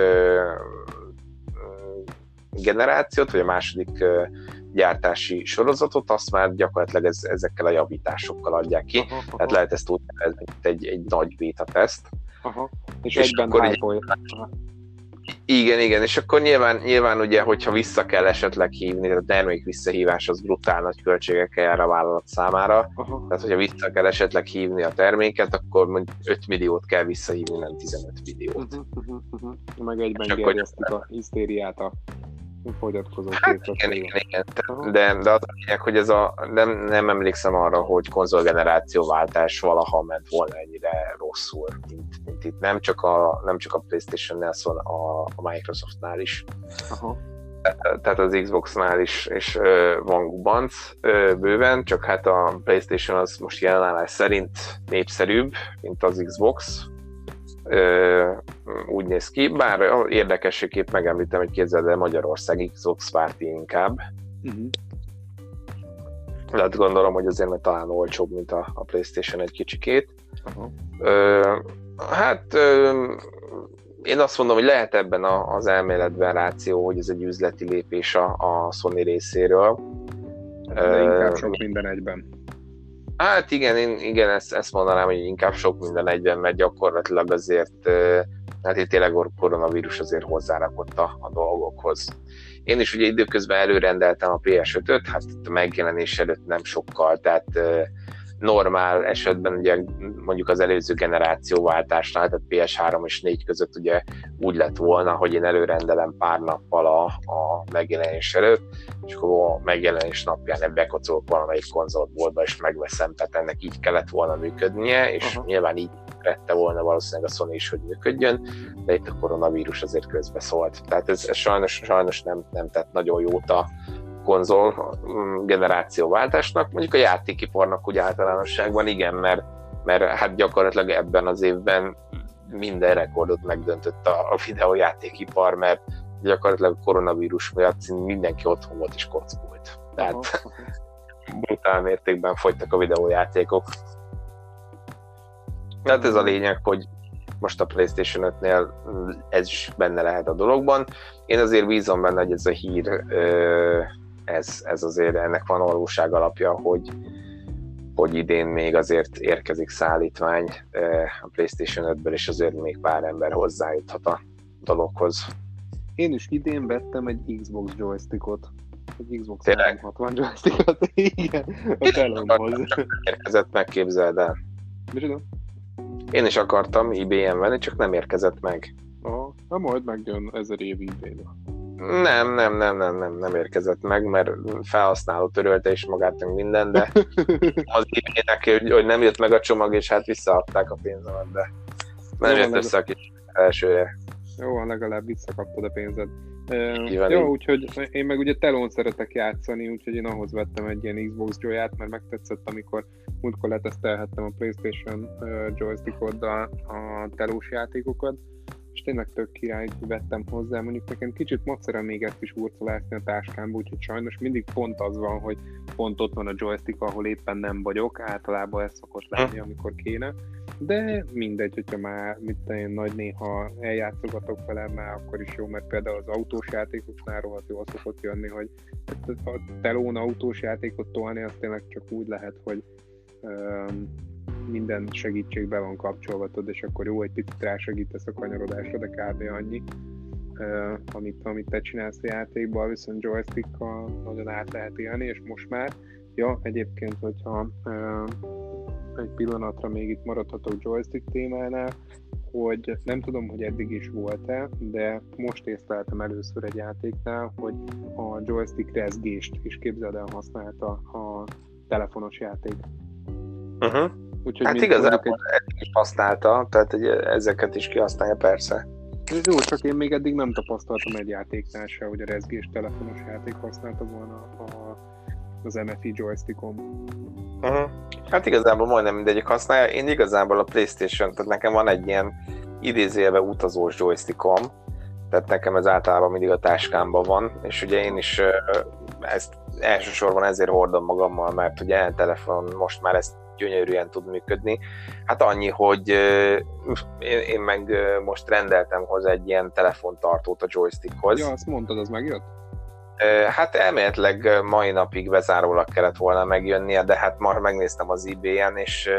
Speaker 2: generációt, vagy a második uh, gyártási sorozatot, azt már gyakorlatilag ez, ezekkel a javításokkal adják ki. Aha, aha. Tehát lehet ezt úgy nevezni, mint egy, egy nagy beta teszt.
Speaker 1: Aha. És, és egyben akkor
Speaker 2: igen, igen, és akkor nyilván, nyilván ugye, hogyha vissza kell esetleg hívni, a termék visszahívás az brutál nagy költségekkel jár a vállalat számára, uh-huh. tehát hogyha vissza kell esetleg hívni a terméket, akkor mondjuk 5 milliót kell visszahívni, nem 15 milliót. Uh-huh,
Speaker 1: uh-huh, uh-huh. Meg egyben gerjesztik a hisztériát a fogyatkozó hát,
Speaker 2: igen, igen, igen. De, de az a lényeg, hogy ez a, nem, nem emlékszem arra, hogy konzolgenerációváltás valaha ment volna ennyire rosszul, mint, mint itt. Nem csak a, nem csak a Playstation-nál, szóval a, a Microsoftnál is. Aha. Tehát az Xbox-nál is, és van gubanc bőven, csak hát a Playstation az most jelenállás szerint népszerűbb, mint az Xbox, úgy néz ki, bár érdekességképp megemlítem, hogy képzeld el Magyarország Xbox párti inkább. Uh-huh. Lehet gondolom, hogy azért mert talán olcsóbb, mint a, a Playstation egy kicsikét. Uh-huh. Ö, hát ö, én azt mondom, hogy lehet ebben a, az elméletben ráció, hogy ez egy üzleti lépés a, a Sony részéről.
Speaker 1: De inkább sok minden egyben.
Speaker 2: Hát igen, én, igen ezt, ezt mondanám, hogy inkább sok minden egyben, mert gyakorlatilag azért, hát itt tényleg a koronavírus azért hozzárakott a, a dolgokhoz. Én is ugye időközben előrendeltem a PS5-öt, hát a megjelenés előtt nem sokkal, tehát normál esetben ugye mondjuk az előző generációváltásnál, tehát PS3 és 4 között ugye úgy lett volna, hogy én előrendelem pár nappal a, a megjelenés előtt, és akkor a megjelenés napján bekocolok valamelyik konzolboltba, és megveszem, tehát ennek így kellett volna működnie, és Aha. nyilván így rette volna valószínűleg a Sony is, hogy működjön, de itt a koronavírus azért közbeszólt. Tehát ez, ez sajnos, sajnos nem, nem tett nagyon jót a, konzol mm, generációváltásnak, mondjuk a játékiparnak úgy általánosságban igen, mert, mert hát gyakorlatilag ebben az évben minden rekordot megdöntött a, a videójátékipar, mert gyakorlatilag a koronavírus miatt mindenki otthon volt és kockult. Tehát brutál mértékben fogytak a videójátékok. Tehát ez a lényeg, hogy most a PlayStation 5-nél ez is benne lehet a dologban. Én azért bízom benne, hogy ez a hír ö, ez, ez azért ennek van valóság alapja, hogy, hogy idén még azért érkezik szállítmány a PlayStation 5-ből, és azért még pár ember hozzájuthat a dologhoz.
Speaker 1: Én is idén vettem egy Xbox joystickot. Egy Xbox 360 joystickot, igen, a telomhoz.
Speaker 2: Érkezett meg, képzeld el.
Speaker 1: Micsoda?
Speaker 2: Én is akartam ebay venni, csak nem érkezett meg.
Speaker 1: Aha, na majd megjön ezer év ebay
Speaker 2: nem, nem, nem, nem, nem, nem érkezett meg, mert felhasználó törölte is magát, meg minden, de az ének, hogy nem jött meg a csomag, és hát visszaadták a pénzemet, de nem jött össze a kis elsőre.
Speaker 1: Jó, legalább visszakaptad a pénzed. Jó, jó, úgyhogy én meg ugye telón szeretek játszani, úgyhogy én ahhoz vettem egy ilyen Xbox joyát, mert megtetszett, amikor múltkor letesztelhettem a Playstation joystickoddal a telós játékokat, tényleg tök király, vettem hozzá. Mondjuk nekem kicsit macera még ezt is hurcolásni a táskámba, úgyhogy sajnos mindig pont az van, hogy pont ott van a joystick, ahol éppen nem vagyok. Általában ez szokott lenni, amikor kéne. De mindegy, hogyha már mit én nagy néha eljátszogatok vele, már akkor is jó, mert például az autós játékoknál rohadt jól szokott jönni, hogy a telón autós játékot tolni, az tényleg csak úgy lehet, hogy um, minden segítségbe van kapcsolva, tudod, és akkor jó, egy picit rásegítesz a kanyarodásra, de kb. annyi, uh, amit, amit te csinálsz a játékban, viszont joystickkal nagyon át lehet élni, és most már, ja, egyébként, hogyha uh, egy pillanatra még itt maradhatok joystick témánál, hogy nem tudom, hogy eddig is volt-e, de most észleltem először egy játéknál, hogy a joystick rezgést is képzeld el használta a telefonos játék.
Speaker 2: Uh-huh. Úgyhogy hát igazából egy... is használta, tehát hogy ezeket is kihasználja persze.
Speaker 1: Ez jó, csak én még eddig nem tapasztaltam egy játéknál se, hogy a rezgés telefonos játék használta volna a, az MFI joystickon.
Speaker 2: Uh-huh. Hát igazából majdnem mindegyik használja. Én igazából a Playstation, tehát nekem van egy ilyen idézélve utazós joystickom, tehát nekem ez általában mindig a táskámban van, és ugye én is ezt elsősorban ezért hordom magammal, mert ugye a telefon most már ezt gyönyörűen tud működni. Hát annyi, hogy én, én meg most rendeltem hozzá egy ilyen telefontartót a joystickhoz.
Speaker 1: Ja, azt mondtad, az megjött?
Speaker 2: Hát elméletileg mai napig bezárólag kellett volna megjönnie, de hát már megnéztem az eBay-en, és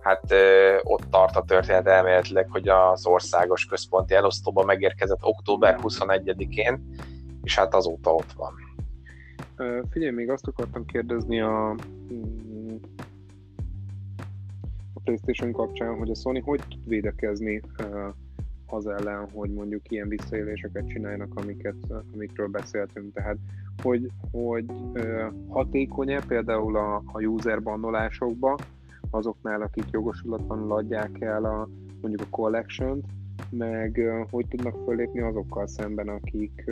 Speaker 2: hát ott tart a történet elméletileg, hogy az országos központi elosztóba megérkezett október 21-én, és hát azóta ott van.
Speaker 1: Figyelj, még azt akartam kérdezni a PlayStation kapcsán, hogy a Sony hogy tud védekezni az ellen, hogy mondjuk ilyen visszaéléseket csinálnak, amiket, amikről beszéltünk. Tehát, hogy, hogy hatékony-e például a, a user bannolásokba, azoknál, akik jogosulatlanul adják el a, mondjuk a collection meg hogy tudnak fölépni azokkal szemben, akik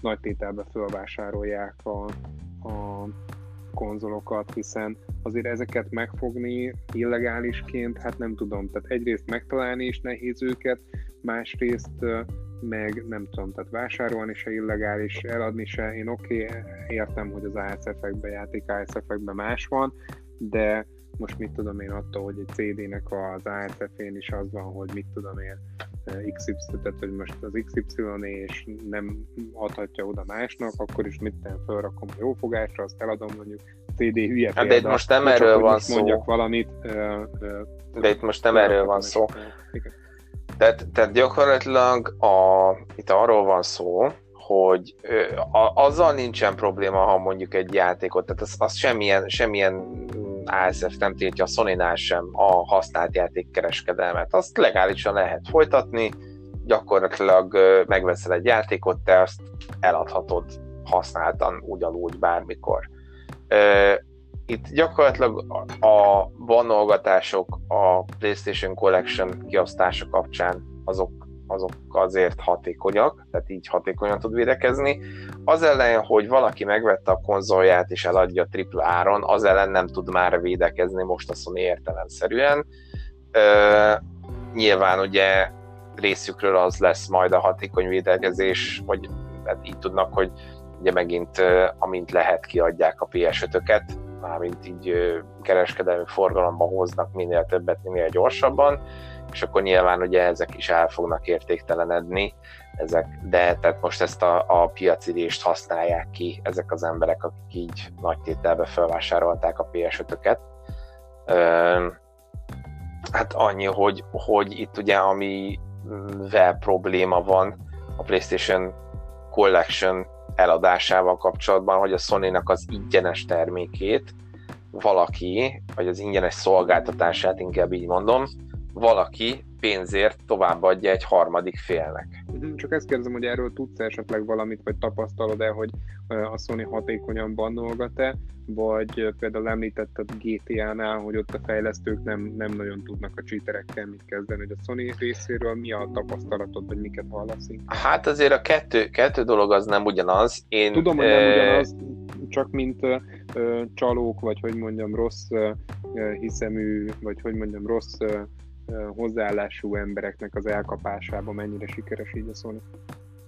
Speaker 1: nagy tételbe fölvásárolják a, a konzolokat, hiszen azért ezeket megfogni illegálisként, hát nem tudom, tehát egyrészt megtalálni is nehéz őket, másrészt meg nem tudom, tehát vásárolni se illegális, eladni se, én oké, okay, értem, hogy az ASF-ekben, játék ASF-ekben más van, de most mit tudom én attól, hogy egy CD-nek az ASF-én is az van, hogy mit tudom én, XY, tehát hogy most az XY és nem adhatja oda másnak, akkor is mit felrakom a jófogásra, azt eladom mondjuk CD hülye
Speaker 2: hát de itt most nem erről van szó.
Speaker 1: Mondjak valamit.
Speaker 2: de itt most nem erről van szó. Tehát, tehát gyakorlatilag a, itt arról van szó, hogy a, azzal nincsen probléma, ha mondjuk egy játékot, tehát az, az semmilyen, semmilyen ASF nem tiltja a sony sem a használt játékkereskedelmet. Azt legálisan lehet folytatni, gyakorlatilag megveszel egy játékot, te azt eladhatod használtan ugyanúgy bármikor. Itt gyakorlatilag a vonolgatások a PlayStation Collection kiosztása kapcsán azok, azok azért hatékonyak, tehát így hatékonyan tud védekezni. Az ellen, hogy valaki megvette a konzolját és eladja tripla áron, az ellen nem tud már védekezni most a Sony értelemszerűen. Nyilván ugye részükről az lesz majd a hatékony védekezés, vagy hát így tudnak, hogy ugye megint amint lehet kiadják a PS5-öket, mármint így kereskedelmi forgalomba hoznak minél többet, minél gyorsabban, és akkor nyilván ugye ezek is el fognak értéktelenedni, ezek, de tehát most ezt a, a piacirést használják ki ezek az emberek, akik így nagy tételbe felvásárolták a PS5-öket. Hát annyi, hogy, hogy itt ugye amivel probléma van a PlayStation Collection eladásával kapcsolatban, hogy a Sony-nak az ingyenes termékét valaki, vagy az ingyenes szolgáltatását, inkább így mondom, valaki pénzért továbbadja egy harmadik félnek.
Speaker 1: Csak ezt kérdezem, hogy erről tudsz esetleg valamit, vagy tapasztalod-e, hogy a Sony hatékonyan bannolgat-e, vagy például említetted GTA-nál, hogy ott a fejlesztők nem, nem nagyon tudnak a cheaterekkel mit kezdeni, hogy a Sony részéről mi a tapasztalatod, vagy miket hallasz?
Speaker 2: Hát azért a kettő, kettő dolog az nem ugyanaz.
Speaker 1: Én, Tudom, hogy nem ugyanaz, csak mint csalók, vagy hogy mondjam, rossz hiszemű, vagy hogy mondjam, rossz hozzáállású embereknek az elkapásában mennyire sikeres így a Sony?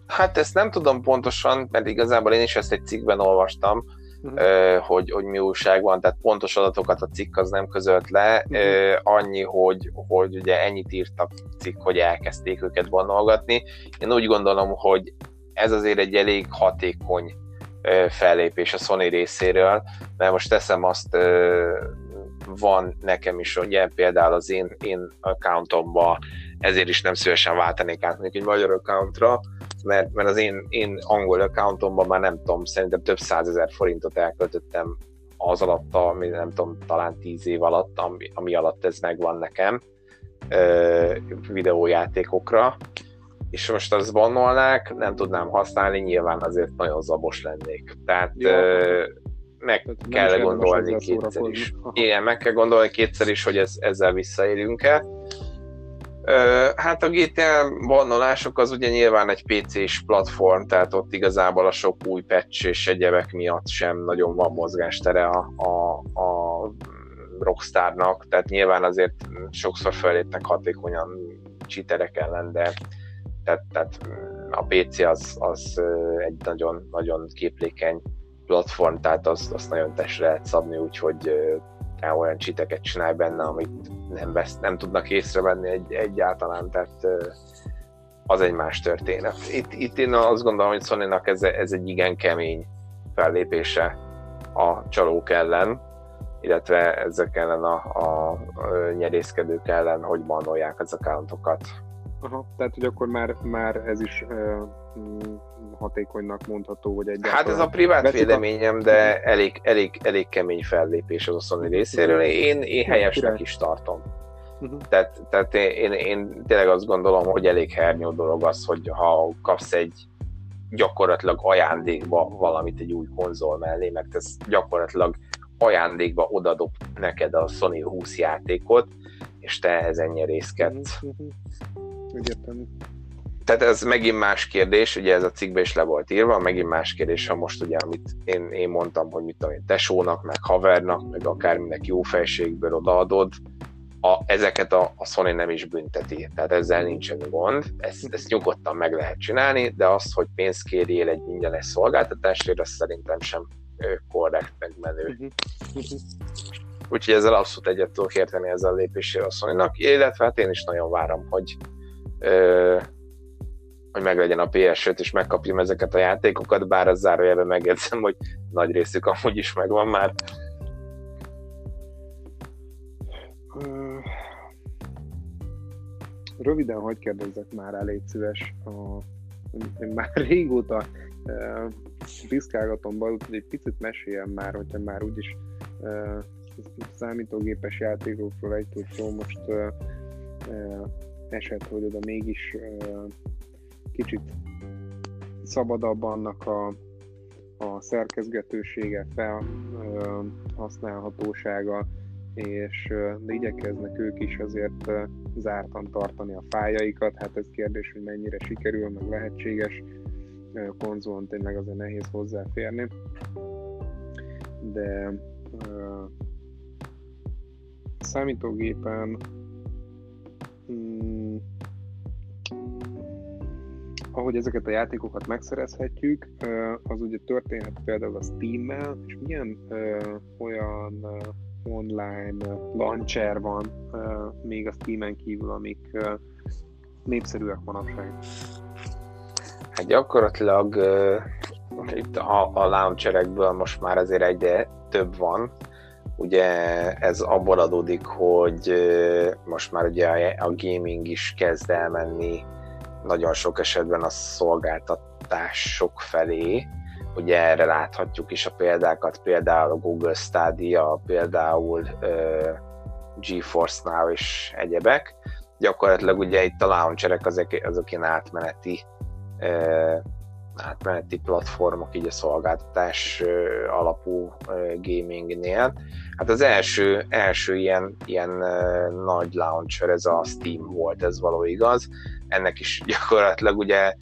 Speaker 2: Hát ezt nem tudom pontosan, mert igazából én is ezt egy cikkben olvastam, uh-huh. hogy, hogy mi újság van, tehát pontos adatokat a cikk az nem közölt le, uh-huh. annyi, hogy, hogy ugye ennyit írt a cikk, hogy elkezdték őket bannolgatni. Én úgy gondolom, hogy ez azért egy elég hatékony fellépés a Sony részéről, mert most teszem azt van nekem is, ugye például az én, én accountomba, ezért is nem szívesen váltanék át mondjuk egy magyar accountra, mert, mert az én, én angol accountomban már nem tudom, szerintem több százezer forintot elköltöttem az alatt, ami nem tudom, talán tíz év alatt, ami, ami alatt ez megvan nekem ö, videójátékokra, és most azt bannolnák, nem tudnám használni, nyilván azért nagyon zabos lennék. Tehát ö, meg Tehát kell gondolni kétszer is. Aha. Igen, meg kell gondolni kétszer is, hogy ez, ezzel visszaérünk-e. Hát a GTA bannolások az ugye nyilván egy PC-s platform, tehát ott igazából a sok új patch és egyebek miatt sem nagyon van mozgástere a, a, a Rockstarnak, tehát nyilván azért sokszor fellépnek hatékonyan csiterek ellen, de tehát, tehát a PC az, az egy nagyon, nagyon képlékeny platform, tehát azt, azt nagyon testre lehet szabni, úgyhogy olyan csiteket csinálj benne, amit nem, vesz, nem tudnak észrevenni egy, egyáltalán, tehát az egy más történet. Itt, itt én azt gondolom, hogy sony ez, ez egy igen kemény fellépése a csalók ellen, illetve ezek ellen a, a, a nyerészkedők ellen, hogy banolják az accountokat.
Speaker 1: Aha, tehát, hogy akkor már, már ez is uh, hatékonynak mondható, hogy egy.
Speaker 2: Hát ez a privát véleményem, de elég, elég, elég kemény fellépés az a Sony részéről. Én, én helyesnek is tartom. Uh-huh. Tehát, tehát én, én, én tényleg azt gondolom, hogy elég hernyó dolog az, hogy ha kapsz egy gyakorlatilag ajándékba valamit egy új konzol mellé, mert ez gyakorlatilag ajándékba odadob neked a Sony 20 játékot, és te ezen nyerészkedsz. Uh-huh. Tehát ez megint más kérdés, ugye ez a cikkbe is le volt írva, megint más kérdés, ha most ugye, amit én, én mondtam, hogy mit tudom én, tesónak, meg havernak, meg akárminek jó fejségből odaadod, a, ezeket a, a Sony nem is bünteti, tehát ezzel nincsen gond, ezt, ezt nyugodtan meg lehet csinálni, de azt, hogy pénzt kérjél egy mindenes szolgáltatásért, az szerintem sem korrekt, meg menő. Mhm. Úgyhogy ezzel abszolút egyet tudok érteni ezzel a lépésére a sony illetve hát én is nagyon várom, hogy hogy meglegyen a PS5 és megkapjam ezeket a játékokat, bár az zárójelben megjegyzem, hogy nagy részük amúgy is megvan már.
Speaker 1: Röviden, hogy kérdezzek már elég szíves. Én már régóta uh, piszkálgatom be, hogy egy picit meséljem már, hogyha már úgyis uh, számítógépes játékokról egy szó, most uh, esett, hogy oda mégis kicsit szabadabb annak a, a szerkezgetősége, felhasználhatósága, és de igyekeznek ők is azért zártan tartani a fájaikat, hát ez kérdés, hogy mennyire sikerül, meg lehetséges, konzolon tényleg azért nehéz hozzáférni, de számítógépen ahogy ezeket a játékokat megszerezhetjük, az ugye történhet például a Steam-mel, és milyen olyan online launcher van még a Steam-en kívül, amik népszerűek manapság?
Speaker 2: Hát gyakorlatilag itt a, a launcherekből most már azért egyre több van. Ugye ez abból adódik, hogy most már ugye a gaming is kezd elmenni nagyon sok esetben a szolgáltatások felé. Ugye erre láthatjuk is a példákat, például a Google Stadia, például uh, GeForce Now és egyebek. Gyakorlatilag ugye itt a launcherek azok, azok ilyen átmeneti átmeneti platformok így a szolgáltatás alapú gamingnél. Hát az első, első ilyen, ilyen nagy launcher ez a Steam volt, ez való igaz. Ennek is gyakorlatilag ugye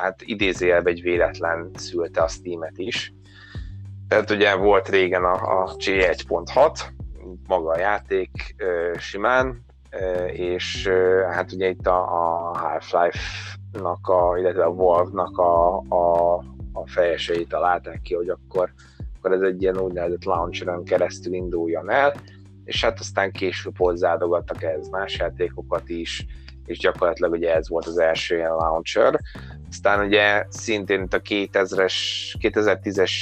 Speaker 2: hát idézőjelben egy véletlen szülte a Steam-et is. Tehát ugye volt régen a, a C1.6, maga a játék simán, és hát ugye itt a, a Half-Life-nak, a, illetve a Valve-nak a, a, a fejeseit találták ki, hogy akkor, akkor ez egy ilyen úgynevezett launcheren keresztül induljon el, és hát aztán később hozzádogattak ehhez más játékokat is, és gyakorlatilag ugye ez volt az első ilyen launcher. Aztán ugye szintén itt a 2000-es, 2010-es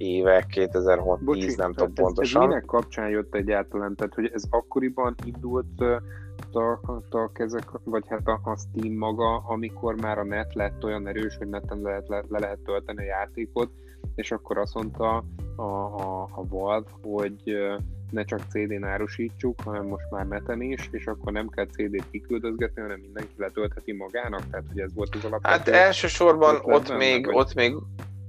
Speaker 2: évek, 2010, Bocsi, nem tudom pontosan.
Speaker 1: Ez minek kapcsán jött egyáltalán? Tehát, hogy ez akkoriban indult a kezek, vagy hát a, a Steam maga, amikor már a net lett olyan erős, hogy neten lehet, le, le lehet tölteni a játékot, és akkor azt mondta a, a, a Valve, hogy ne csak CD-n árusítsuk, hanem most már neten is, és akkor nem kell CD-t kiküldözgetni, hanem mindenki letöltheti magának, tehát hogy ez volt az alapvető.
Speaker 2: Hát elsősorban ott még, vagy... ott még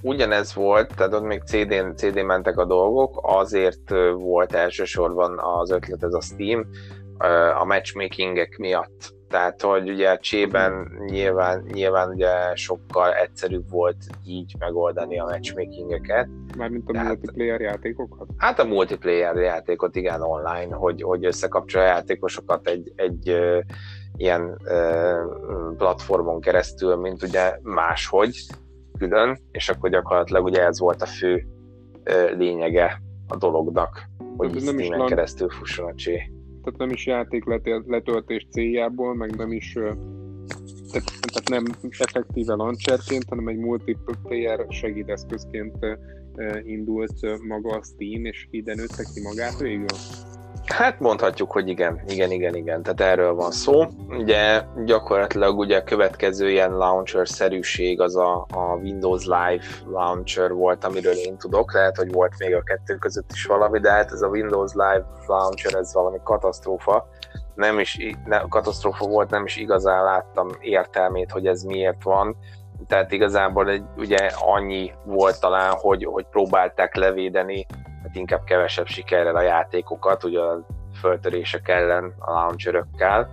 Speaker 2: ugyanez volt, tehát ott még CD-n, CD mentek a dolgok, azért volt elsősorban az ötlet ez a Steam, a matchmakingek miatt. Tehát, hogy ugye a Csében nyilván, nyilván ugye sokkal egyszerűbb volt így megoldani a matchmakingeket.
Speaker 1: Mármint a Tehát, multiplayer játékokat?
Speaker 2: Hát a multiplayer játékot, igen, online, hogy, hogy összekapcsolja a játékosokat egy, egy ö, ilyen ö, platformon keresztül, mint ugye máshogy, külön, és akkor gyakorlatilag ugye ez volt a fő lényege a dolognak, hogy nem is keresztül fusson a csé.
Speaker 1: Tehát nem is játék letöltés céljából, meg nem is tehát, tehát nem effektíve launcherként, hanem egy multiplayer segédeszközként indult maga a Steam, és ide nőtte ki magát végül?
Speaker 2: Hát mondhatjuk, hogy igen, igen, igen, igen, tehát erről van szó. Ugye gyakorlatilag ugye a következő ilyen launcher-szerűség az a, a Windows Live launcher volt, amiről én tudok, lehet, hogy volt még a kettő között is valami, de hát ez a Windows Live launcher, ez valami katasztrófa. Nem is, ne, katasztrófa volt, nem is igazán láttam értelmét, hogy ez miért van. Tehát igazából egy, ugye annyi volt talán, hogy, hogy próbálták levédeni hát inkább kevesebb sikerrel a játékokat, ugye a föltörések ellen a launcherökkel,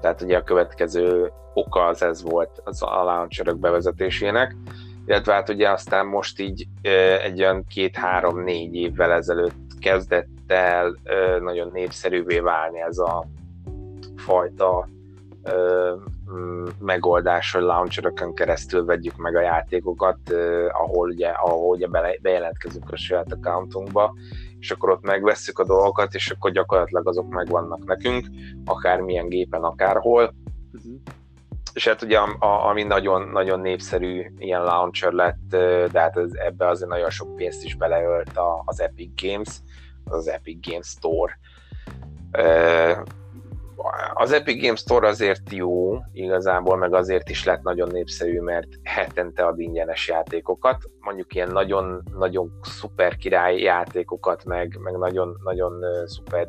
Speaker 2: tehát ugye a következő oka az ez volt az a launcherök bevezetésének, illetve hát ugye aztán most így egy olyan két-három-négy évvel ezelőtt kezdett el nagyon népszerűvé válni ez a fajta megoldás, hogy launcherökön keresztül vegyük meg a játékokat, ahol ugye, ahol ugye bejelentkezünk a saját accountunkba, és akkor ott megvesszük a dolgokat, és akkor gyakorlatilag azok megvannak nekünk, akármilyen gépen, akárhol. Uh-huh. És hát ugye ami nagyon, nagyon népszerű ilyen launcher lett, de hát ez, ebbe azért nagyon sok pénzt is beleölt az Epic Games, az Epic Games Store az Epic Games Store azért jó igazából, meg azért is lett nagyon népszerű, mert hetente ad ingyenes játékokat, mondjuk ilyen nagyon-nagyon szuper király játékokat, meg, meg nagyon-nagyon szuper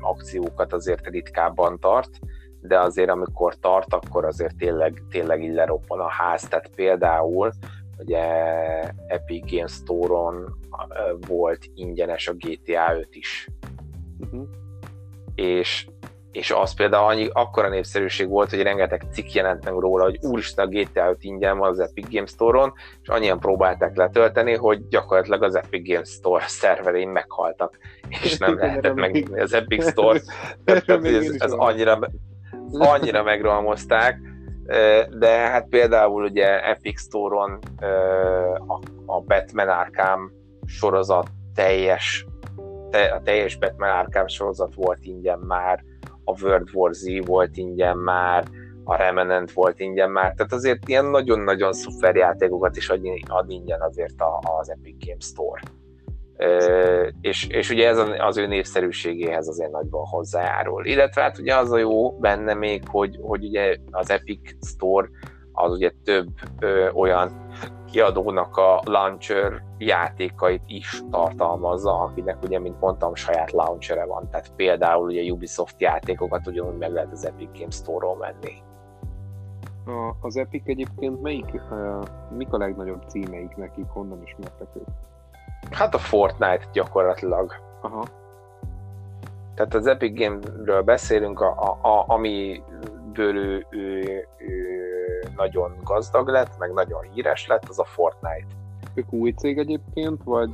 Speaker 2: akciókat azért ritkábban tart, de azért amikor tart, akkor azért tényleg, tényleg így leroppan a ház, tehát például ugye Epic Games Store-on volt ingyenes a GTA 5 is. Uh-huh. És és az például annyi, akkora népszerűség volt, hogy rengeteg cikk jelent meg róla, hogy úristen a GTA 5 ingyen van az Epic Games Store-on, és annyian próbálták letölteni, hogy gyakorlatilag az Epic Games Store szerverén meghaltak, és nem lehetett megnyitni az Epic Store. Tehát ez, ez annyira, annyira megralmozták, de hát például ugye Epic Store-on a Batman Arkham sorozat teljes a teljes Batman Arkham sorozat volt ingyen már, a World War Z volt ingyen már, a Remnant volt ingyen már, tehát azért ilyen nagyon-nagyon szuper játékokat is ad, ad ingyen azért az Epic Games Store. Ö, és, és ugye ez az ő népszerűségéhez azért nagyban hozzájárul. Illetve hát ugye az a jó benne még, hogy, hogy ugye az Epic Store az ugye több ö, olyan kiadónak a launcher játékait is tartalmazza, akinek ugye, mint mondtam, saját launchere van. Tehát például ugye Ubisoft játékokat ugyanúgy meg lehet az Epic Games Store-ról menni.
Speaker 1: A, az Epic egyébként melyik, uh, mik a legnagyobb címeik nekik, honnan ismertek ők?
Speaker 2: Hát a Fortnite gyakorlatilag. Aha. Tehát az Epic Game-ről beszélünk, a, a, a, amiből ő, ő, ő nagyon gazdag lett, meg nagyon híres lett, az a Fortnite.
Speaker 1: Ők új cég egyébként, vagy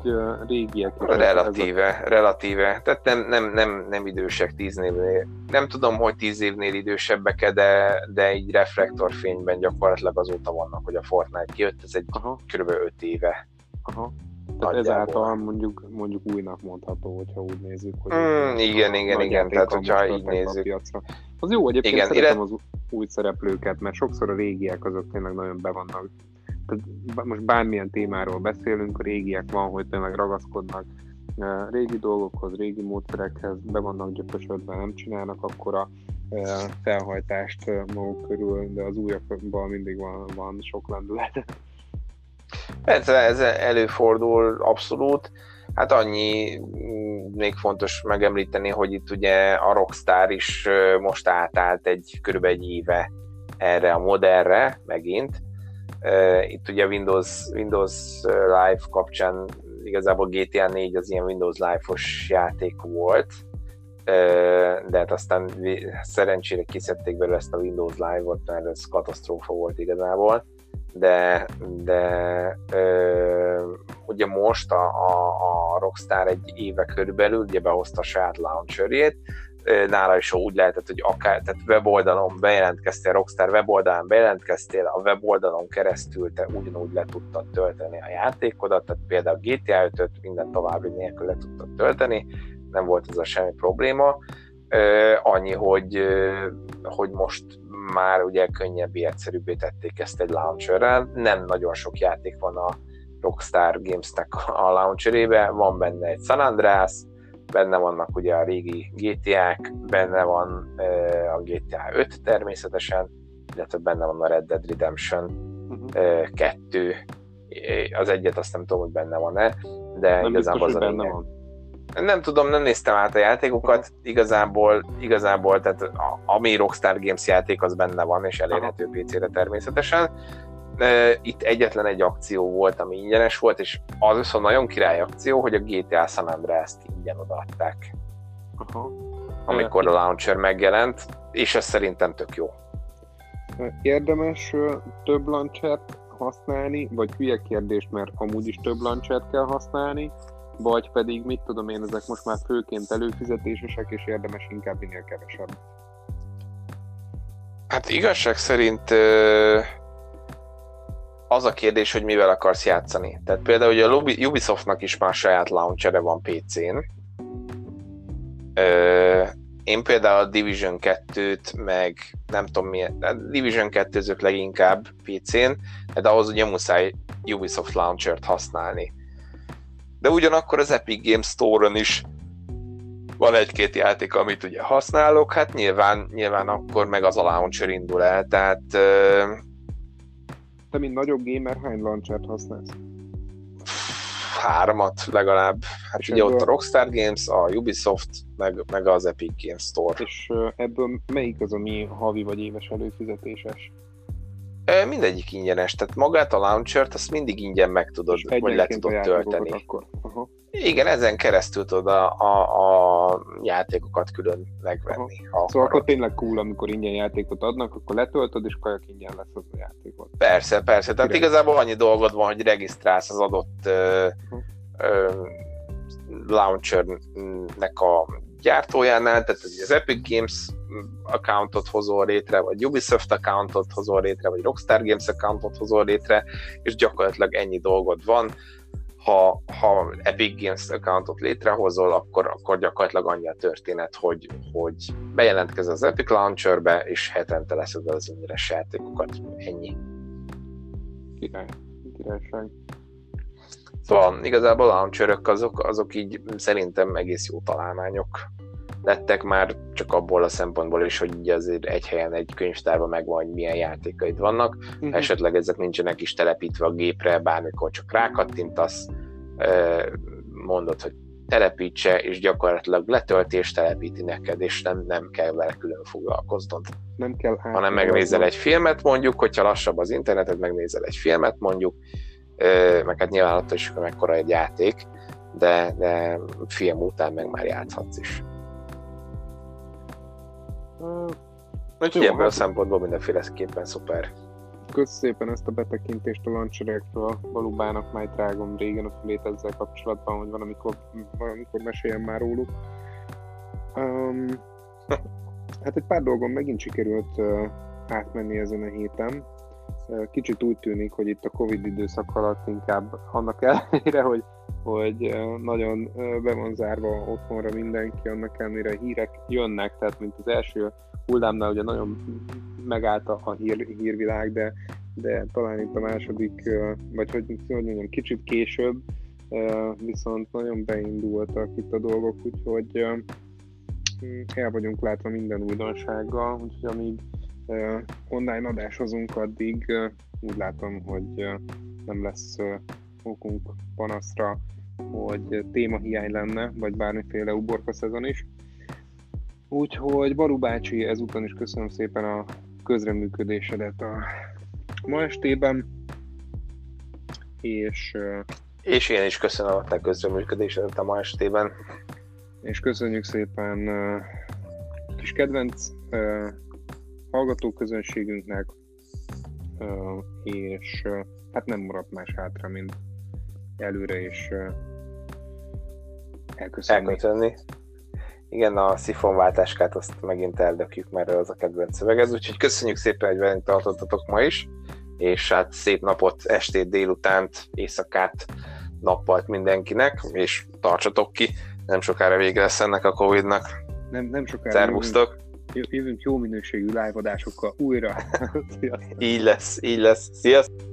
Speaker 1: régiek?
Speaker 2: Relatíve, a... relatíve. Tehát nem, nem, nem, nem idősek tíz évnél. Nem tudom, hogy tíz évnél idősebbek de, de egy reflektorfényben gyakorlatilag azóta vannak, hogy a Fortnite kijött, ez egy Aha. kb. öt éve.
Speaker 1: Aha. Tehát ezáltal mondjuk, mondjuk újnak mondható, hogyha úgy nézzük, hogy...
Speaker 2: Mm, igen, igen, igen, tehát hogyha így nézzük.
Speaker 1: Az jó, egyébként igen, szeretem illet... az új szereplőket, mert sokszor a régiek azok tényleg nagyon be vannak. Tehát most bármilyen témáról beszélünk, a régiek van, hogy tényleg ragaszkodnak régi dolgokhoz, régi módszerekhez, be vannak gyökösödve, nem csinálnak akkor a felhajtást maguk körül, de az újakban mindig van, van sok lendület.
Speaker 2: Persze ez előfordul abszolút. Hát annyi mm, még fontos megemlíteni, hogy itt ugye a Rockstar is most átállt egy kb. egy éve erre a modellre megint. Itt ugye Windows, Windows Live kapcsán igazából GTA 4 az ilyen Windows Live-os játék volt, de hát aztán szerencsére kiszedték belőle ezt a Windows Live-ot, mert ez katasztrófa volt igazából de, de ö, ugye most a, a, a Rockstar egy éve körülbelül ugye behozta a saját launcherjét, nála is úgy lehetett, hogy akár, tehát weboldalon bejelentkeztél, Rockstar weboldalán bejelentkeztél, a weboldalon keresztül te ugyanúgy le tudtad tölteni a játékodat, tehát például GTA 5-öt minden további nélkül le tudtad tölteni, nem volt ez a semmi probléma, annyi, hogy, hogy most már ugye könnyebbé, egyszerűbbé tették ezt egy launcherrel. Nem nagyon sok játék van a Rockstar Games-nek a launcherébe, van benne egy San Andreas, benne vannak ugye a régi GTA-k, benne van a GTA 5 természetesen, illetve benne van a Red Dead Redemption uh-huh. 2, az egyet azt nem tudom, hogy benne van-e, de
Speaker 1: nem
Speaker 2: igazából
Speaker 1: biztos, az a benne van.
Speaker 2: Nem tudom, nem néztem át a játékokat, igazából, igazából tehát a, ami Rockstar Games játék, az benne van, és elérhető PC-re természetesen. Itt egyetlen egy akció volt, ami ingyenes volt, és az viszont nagyon király akció, hogy a GTA San Andreas-t ingyen odaadták. Aha. Amikor a launcher megjelent, és ez szerintem tök jó.
Speaker 1: Érdemes több launchert használni, vagy hülye kérdés, mert amúgy is több launchert kell használni, vagy pedig mit tudom én, ezek most már főként előfizetésesek, és érdemes inkább minél kevesebb.
Speaker 2: Hát igazság szerint az a kérdés, hogy mivel akarsz játszani. Tehát például ugye a Ubisoftnak is már saját launcher van PC-n. Én például a Division 2-t, meg nem tudom milyen, a Division 2 leginkább PC-n, de ahhoz ugye muszáj Ubisoft launcher-t használni de ugyanakkor az Epic Games Store-on is van egy-két játék, amit ugye használok, hát nyilván, nyilván akkor meg az a launcher indul el, tehát
Speaker 1: te, mint nagyobb gamer, hány launchert használsz?
Speaker 2: Hármat legalább. Hát és ugye ebből... ott a Rockstar Games, a Ubisoft, meg, meg az Epic Games Store.
Speaker 1: És ebből melyik az, ami havi vagy éves előfizetéses?
Speaker 2: Mindegyik ingyenes, tehát magát a launchert azt mindig ingyen meg tudod, vagy le tudod tölteni. Akkor. Aha. Igen, ezen keresztül tudod a, a, a játékokat külön megvenni.
Speaker 1: Ha szóval akkor tényleg cool, amikor ingyen játékot adnak, akkor letöltöd, és kajak ingyen lesz az a játékot.
Speaker 2: Persze, persze. Tehát Király. igazából annyi dolgod van, hogy regisztrálsz az adott ö, ö, launchernek a gyártójánál, tehát az Epic Games accountot hozol létre, vagy Ubisoft accountot hozol létre, vagy Rockstar Games accountot hozol létre, és gyakorlatilag ennyi dolgod van. Ha, ha Epic Games accountot létrehozol, akkor, akkor gyakorlatilag annyi a történet, hogy, hogy bejelentkezel az Epic Launcherbe, és hetente leszed az ingyenes játékokat. Ennyi.
Speaker 1: Király. Királyság.
Speaker 2: Szóval igazából a launcherök azok, azok így szerintem egész jó találmányok lettek már csak abból a szempontból is, hogy így azért egy helyen egy könyvtárban megvan, hogy milyen játékaid vannak, uh-huh. esetleg ezek nincsenek is telepítve a gépre, bármikor csak rákattintasz, mondod, hogy telepítse, és gyakorlatilag letölti és telepíti neked, és nem, nem kell vele külön foglalkoznod.
Speaker 1: Nem kell
Speaker 2: át, Hanem megnézel egy filmet mondjuk, hogyha lassabb az internetet, megnézel egy filmet mondjuk, meg hát nyilván attól is, hogy mekkora egy játék, de, de film után meg már játszhatsz is. Úgyhogy ebből a szempontból mindenféleképpen szuper.
Speaker 1: Kösz szépen ezt a betekintést a lancserekről. Valóbának már rágom régen a fülét ezzel kapcsolatban, hogy van, amikor, valamikor meséljem már róluk. Um, hát egy pár dolgon megint sikerült uh, átmenni ezen a héten. Kicsit úgy tűnik, hogy itt a Covid időszak alatt inkább annak ellenére, hogy, hogy nagyon be van zárva otthonra mindenki, annak ellenére hírek jönnek, tehát mint az első hullámnál ugye nagyon megállt a hír, hírvilág, de, de talán itt a második, vagy hogy, hogy mondjam, kicsit később, viszont nagyon beindultak itt a dolgok, úgyhogy el vagyunk látva minden újdonsággal, úgyhogy amíg online adásozunk, addig úgy látom, hogy nem lesz okunk panaszra, hogy témahiány lenne, vagy bármiféle uborka szezon is. Úgyhogy Baru bácsi, ezúton is köszönöm szépen a közreműködésedet a ma estében, és...
Speaker 2: És én is köszönöm a te közreműködésedet a ma estében.
Speaker 1: És köszönjük szépen kis kedvenc hallgatóközönségünknek, és hát nem maradt más hátra, mint előre és elköszönni.
Speaker 2: elköszönni. Igen, a szifonváltáskát azt megint eldökjük, mert az a kedvenc szövegez, úgyhogy köszönjük szépen, hogy velünk tartottatok ma is, és hát szép napot, estét, délutánt, éjszakát, nappalt mindenkinek, és tartsatok ki, nem sokára vége lesz ennek a Covid-nak.
Speaker 1: Nem, nem sokára.
Speaker 2: Szervusztok!
Speaker 1: jövünk jó minőségű live adásokkal újra.
Speaker 2: így lesz, így lesz. Sziasztok!